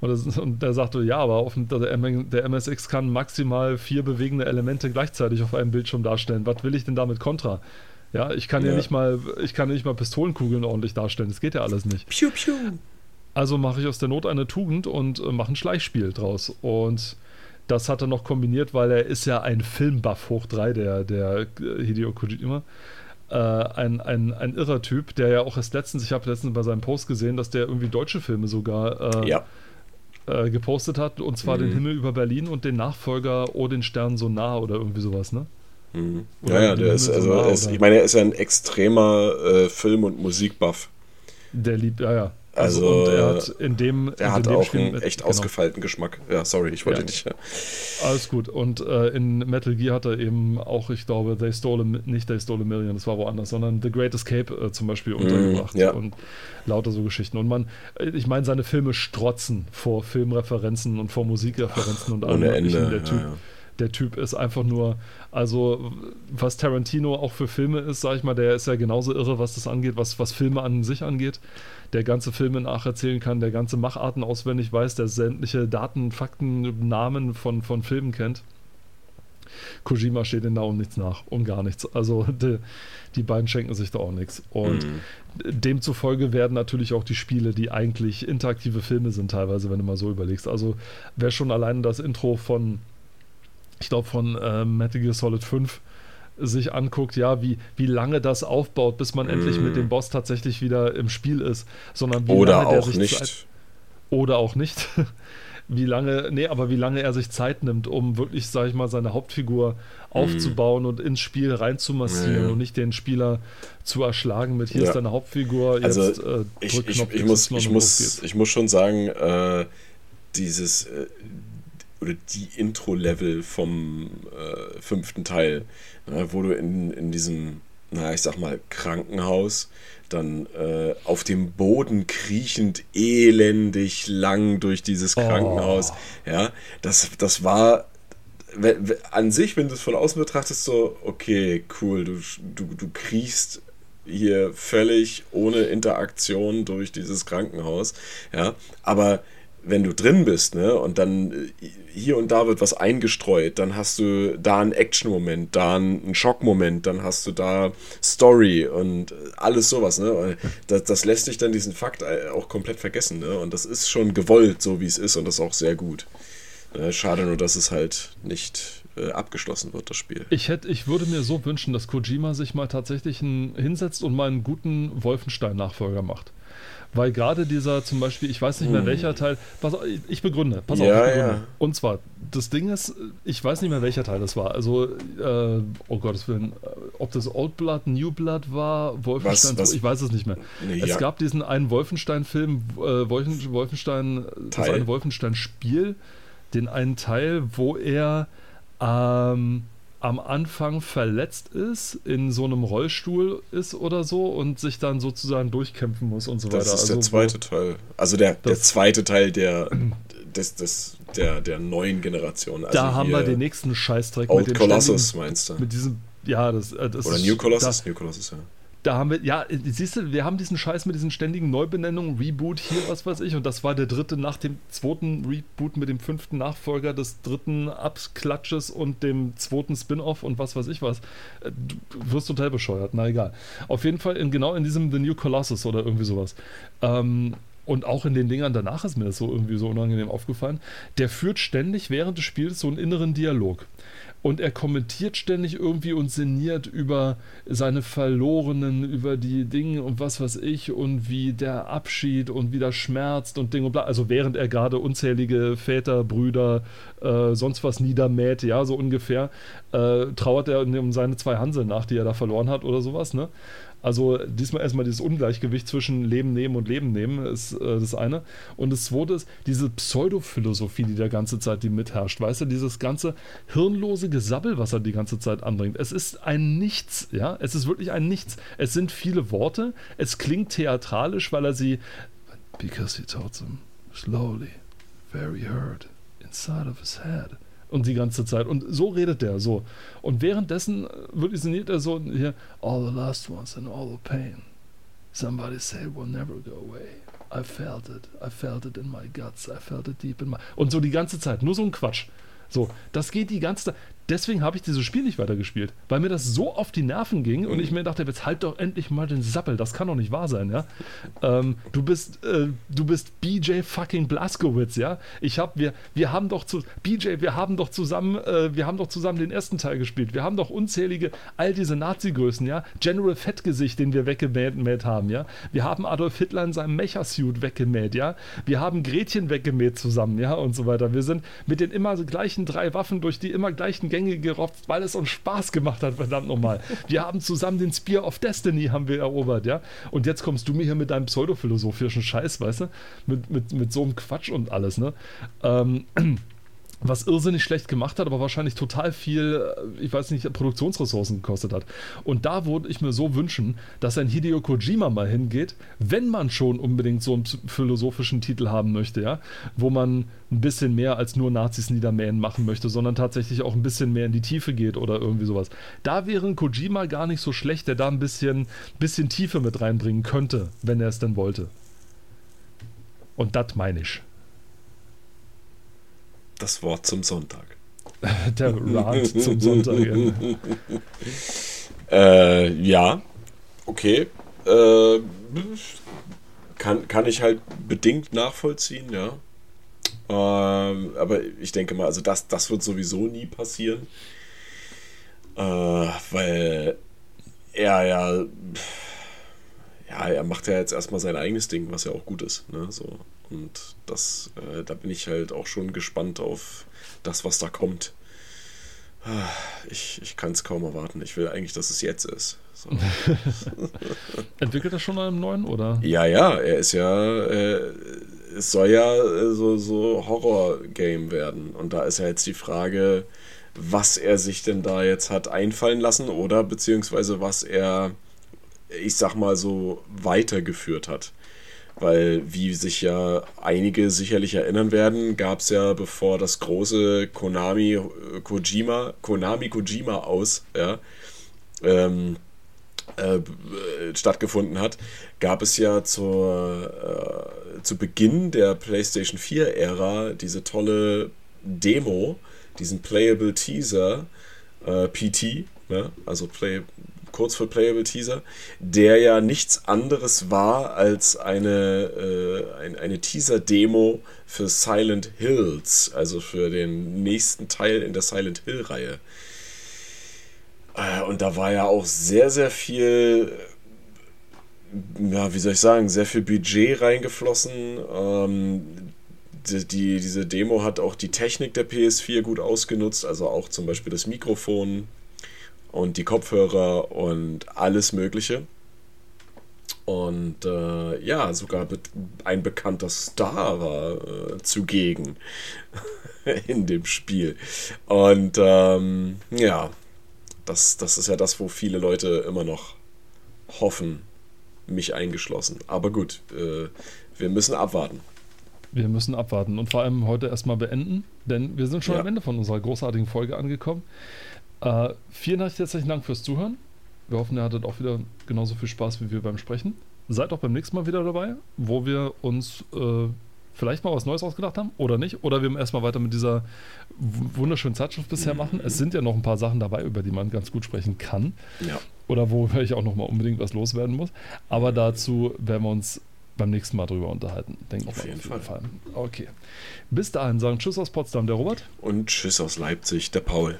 [SPEAKER 2] Und, das, und der sagte, ja, aber auf, der, der MSX kann maximal vier bewegende Elemente gleichzeitig auf einem Bildschirm darstellen. Was will ich denn da mit Contra? Ja, ich kann ja,
[SPEAKER 1] Ja.
[SPEAKER 2] nicht mal, ich kann ja nicht mal Pistolenkugeln ordentlich darstellen. Das geht ja alles nicht.
[SPEAKER 1] Piu, piu.
[SPEAKER 2] Also mache ich aus der Not eine Tugend und äh, mache ein Schleichspiel draus. Und das hat er noch kombiniert, weil er ist ja ein Filmbuff hoch drei, der, der äh, Hideo Kojima. Äh, ein, ein, ein irrer Typ, der ja auch erst letztens, ich habe letztens bei seinem Post gesehen, dass der irgendwie deutsche Filme sogar äh,
[SPEAKER 1] Ja,
[SPEAKER 2] äh, gepostet hat. Und zwar
[SPEAKER 1] Mhm.
[SPEAKER 2] den Himmel über Berlin und den Nachfolger Oh, den Stern so nah oder irgendwie sowas, ne?
[SPEAKER 1] mhm. Ja, ja, der ist,
[SPEAKER 2] so
[SPEAKER 1] also,
[SPEAKER 2] nah,
[SPEAKER 1] er ist, ich meine, er ist ja ein extremer äh, Film- und Musikbuff.
[SPEAKER 2] Der liebt, ja, ja.
[SPEAKER 1] Also,
[SPEAKER 2] und er hat in dem,
[SPEAKER 1] Er
[SPEAKER 2] in
[SPEAKER 1] hat
[SPEAKER 2] dem
[SPEAKER 1] auch
[SPEAKER 2] Spiel
[SPEAKER 1] einen
[SPEAKER 2] mit-
[SPEAKER 1] echt
[SPEAKER 2] genau.
[SPEAKER 1] ausgefeilten Geschmack. Ja, sorry, ich wollte
[SPEAKER 2] Ja.
[SPEAKER 1] nicht. Ja.
[SPEAKER 2] Alles gut. Und äh, in Metal Gear hat er eben auch, ich glaube, They Stole a, nicht They Stole a Million, das war woanders, sondern The Great Escape äh, zum Beispiel untergebracht.
[SPEAKER 1] ja.
[SPEAKER 2] Und lauter so Geschichten. Und man, äh, ich meine, seine Filme strotzen vor Filmreferenzen und vor Musikreferenzen und allem
[SPEAKER 1] Ohne. Ende.
[SPEAKER 2] Der Typ,
[SPEAKER 1] ja.
[SPEAKER 2] Der Typ ist einfach nur, also was Tarantino auch für Filme ist, sag ich mal, der ist ja genauso irre, was das angeht, was, was Filme an sich angeht. Der ganze Filme nacherzählen kann, der ganze Macharten auswendig weiß, der sämtliche Daten, Fakten, Namen von, von Filmen kennt. Kojima steht in da um nichts nach, um gar nichts. Also die, die beiden schenken sich da auch nichts. Und
[SPEAKER 1] Mhm.
[SPEAKER 2] demzufolge werden natürlich auch die Spiele, die eigentlich interaktive Filme sind, teilweise, wenn du mal so überlegst. Also wer schon alleine das Intro von, ich glaube, von äh, Metal Gear Solid 5 sich anguckt, ja, wie, wie lange das aufbaut, bis man endlich
[SPEAKER 1] Mm.
[SPEAKER 2] mit dem Boss tatsächlich wieder im Spiel ist, sondern wie
[SPEAKER 1] Oder
[SPEAKER 2] lange der sich
[SPEAKER 1] nicht.
[SPEAKER 2] Zeit, oder auch nicht. Wie lange, nee, aber wie lange er sich Zeit nimmt, um wirklich, sag ich mal, seine Hauptfigur aufzubauen und ins Spiel reinzumassieren
[SPEAKER 1] Mhm. Ja,
[SPEAKER 2] und nicht den Spieler zu erschlagen mit hier
[SPEAKER 1] Ja.
[SPEAKER 2] ist deine Hauptfigur,
[SPEAKER 1] Also,
[SPEAKER 2] jetzt äh,
[SPEAKER 1] Ich, ich, ich, muss, ich, muss, ich muss schon sagen, äh, dieses äh, oder die Intro-Level vom äh, fünften Teil, ne, wo du in, in diesem, na, ich sag mal, Krankenhaus dann äh, auf dem Boden kriechend elendig lang durch dieses
[SPEAKER 2] Oh.
[SPEAKER 1] Krankenhaus, ja, das, das war an sich, wenn du es von außen betrachtest, so, okay, cool, du, du, du kriechst hier völlig ohne Interaktion durch dieses Krankenhaus, ja, aber wenn du drin bist, ne, und dann äh, hier und da wird was eingestreut, dann hast du da einen Action-Moment, da einen Schock-Moment, dann hast du da Story und alles sowas, ne. Das, das lässt dich dann diesen Fakt äh, auch komplett vergessen, ne. Und das ist schon gewollt, so wie es ist, und das ist auch sehr gut. Ne? Schade nur, dass es halt nicht äh, abgeschlossen wird, das Spiel.
[SPEAKER 2] Ich, hätte, ich würde mir so wünschen, dass Kojima sich mal tatsächlich einen, hinsetzt und mal einen guten Wolfenstein-Nachfolger macht. Weil gerade dieser zum Beispiel, ich weiß nicht mehr hm. welcher Teil, pass ich begründe, pass ja, auf, ich begründe. Ja. Und zwar, das Ding ist, ich weiß nicht mehr welcher Teil das war. Also, äh, oh Gottes Willen, äh, ob das Old Blood, New Blood war, Wolfenstein, was, was? ich weiß es nicht mehr. Nee, es ja. gab diesen einen Wolfenstein-Film, äh, Wolfenstein, das eine Wolfenstein-Spiel, den einen Teil, wo er ähm, am Anfang verletzt ist, in so einem Rollstuhl ist oder so und sich dann sozusagen durchkämpfen muss und so
[SPEAKER 1] das
[SPEAKER 2] weiter.
[SPEAKER 1] Das ist also, der zweite Teil. Also der, der zweite Teil der, des, des, der, der neuen Generation. Also
[SPEAKER 2] da haben wir den nächsten Scheißdreck
[SPEAKER 1] Old mit dem Colossus, meinst du?
[SPEAKER 2] Mit diesem, ja, das, äh, das
[SPEAKER 1] Oder New Colossus? New Colossus, ja
[SPEAKER 2] da haben wir, ja, siehst du, wir haben diesen Scheiß mit diesen ständigen Neubenennungen, Reboot hier, was weiß ich, und das war der dritte nach dem zweiten Reboot mit dem fünften Nachfolger des dritten Abklatsches und dem zweiten Spin-off und was weiß ich was. Äh, du wirst total bescheuert, na egal. Auf jeden Fall in, genau in diesem The New Colossus oder irgendwie sowas. Ähm, und auch in den Dingern danach ist mir das so irgendwie so unangenehm aufgefallen. Der führt ständig während des Spiels so einen inneren Dialog und er kommentiert ständig irgendwie und sinniert über seine Verlorenen, über die Dinge und was weiß ich und wie der Abschied und wie das schmerzt und Ding und bla. Also während er gerade unzählige Väter, Brüder, äh, sonst was niedermäht, ja, so ungefähr, äh, trauert er um seine zwei Hansel nach, die er da verloren hat oder sowas, ne? Also diesmal erstmal dieses Ungleichgewicht zwischen Leben nehmen und Leben nehmen ist äh, das eine. Und das zweite ist diese Pseudophilosophie, die der ganze Zeit die mitherrscht. Weißt du, dieses ganze hirnlose Gesabbel, was er die ganze Zeit anbringt. Es ist ein Nichts, ja. Es ist wirklich ein Nichts. Es sind viele Worte. Es klingt theatralisch, weil er sie. Because he told them slowly, very hurt, inside of his head und die ganze Zeit. Und so redet der so. Und währenddessen sinniert er so hier, all the last ones and all the pain. Somebody say will never go away. I felt it. I felt it in my guts. I felt it deep in my. Und so die ganze Zeit. Nur so ein Quatsch. So, das geht die ganze Zeit deswegen habe ich dieses Spiel nicht weitergespielt, weil mir das so auf die Nerven ging und ich mir dachte, jetzt halt doch endlich mal den Sappel, das kann doch nicht wahr sein, ja. Ähm, du bist, äh, du bist BJ fucking Blaskowitz, ja. Ich habe, wir, wir haben doch zu, BJ, wir haben doch zusammen, äh, wir haben doch zusammen den ersten Teil gespielt. Wir haben doch unzählige, all diese Nazi-Größen, ja. General Fettgesicht, den wir weggemäht haben, ja. Wir haben Adolf Hitler in seinem Mecha-Suit weggemäht, ja. Wir haben Gretchen weggemäht zusammen, ja, und so weiter. Wir sind mit den immer gleichen drei Waffen durch die immer gleichen Gänge Gänge gerotzt, weil es uns Spaß gemacht hat, verdammt nochmal. Wir haben zusammen den Spear of Destiny haben wir erobert, ja. Und jetzt kommst du mir hier mit deinem pseudophilosophischen Scheiß, weißt du? Mit, mit, mit so einem Quatsch und alles, ne? Ähm, was irrsinnig schlecht gemacht hat, aber wahrscheinlich total viel, äh, ich weiß nicht, Produktionsressourcen gekostet hat. Und da würde ich mir so wünschen, dass ein Hideo Kojima mal hingeht, wenn man schon unbedingt so einen philosophischen Titel haben möchte, ja, wo man ein bisschen mehr als nur Nazis niedermähen machen möchte, sondern tatsächlich auch ein bisschen mehr in die Tiefe geht oder irgendwie sowas. Da wäre ein Kojima gar nicht so schlecht, der da ein bisschen, bisschen Tiefe mit reinbringen könnte, wenn er es denn wollte. Und das meine ich
[SPEAKER 1] das Wort zum Sonntag.
[SPEAKER 2] Der Rat zum Sonntag. Ja,
[SPEAKER 1] äh, ja. okay. Äh, kann, kann ich halt bedingt nachvollziehen, ja. Äh, aber ich denke mal, also das, das wird sowieso nie passieren. Äh, weil er ja. Ja, er macht ja jetzt erstmal sein eigenes Ding, was ja auch gut ist. Ne? So. Und das, äh, da bin ich halt auch schon gespannt auf das, was da kommt. Ah, ich, ich kann es kaum erwarten. Ich will eigentlich, dass es jetzt ist. So.
[SPEAKER 2] Entwickelt er schon einen neuen, oder?
[SPEAKER 1] Ja, ja, er ist ja, äh, es soll ja äh, so, so Horror-Game werden. Und da ist ja jetzt die Frage, was er sich denn da jetzt hat einfallen lassen oder beziehungsweise was er, ich sag mal so, weitergeführt hat. Weil, wie sich ja einige sicherlich erinnern werden, gab es ja, bevor das große Konami Kojima, Konami Kojima aus, ja, ähm, äh, stattgefunden hat, gab es ja zur, äh, zu Beginn der PlayStation 4-Ära diese tolle Demo, diesen Playable Teaser, äh, PT, ne? also Play, kurz für Playable Teaser, der ja nichts anderes war als eine, äh, ein, eine Teaser-Demo für Silent Hills, also für den nächsten Teil in der Silent Hill-Reihe. Äh, und da war ja auch sehr, sehr viel, ja, wie soll ich sagen, sehr viel Budget reingeflossen. Ähm, die, die, diese Demo hat auch die Technik der PS4 gut ausgenutzt, also auch zum Beispiel das Mikrofon und die Kopfhörer und alles Mögliche. Und äh, ja, sogar ein bekannter Star war äh, zugegen in dem Spiel. Und ähm, ja, das, das ist ja das, wo viele Leute immer noch hoffen, mich eingeschlossen. Aber gut, äh, wir müssen abwarten.
[SPEAKER 2] Wir müssen abwarten und vor allem heute erstmal beenden, denn wir sind schon ja. am Ende von unserer großartigen Folge angekommen. Äh, vielen herzlichen Dank fürs Zuhören. Wir hoffen, ihr hattet auch wieder genauso viel Spaß wie wir beim Sprechen. Seid auch beim nächsten Mal wieder dabei, wo wir uns äh, vielleicht mal was Neues ausgedacht haben oder nicht. Oder wir erstmal weiter mit dieser wunderschönen Zeitschrift bisher mhm. machen. Es sind ja noch ein paar Sachen dabei, über die man ganz gut sprechen kann.
[SPEAKER 1] Ja.
[SPEAKER 2] Oder wo ich auch noch mal unbedingt was loswerden muss. Aber dazu werden wir uns beim nächsten Mal drüber unterhalten, denke
[SPEAKER 1] ich. Auf jeden, Fall. Fall.
[SPEAKER 2] Okay. Bis dahin sagen Tschüss aus Potsdam, der Robert.
[SPEAKER 1] Und Tschüss aus Leipzig, der Paul.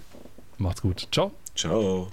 [SPEAKER 2] Macht's gut. Ciao.
[SPEAKER 1] Ciao.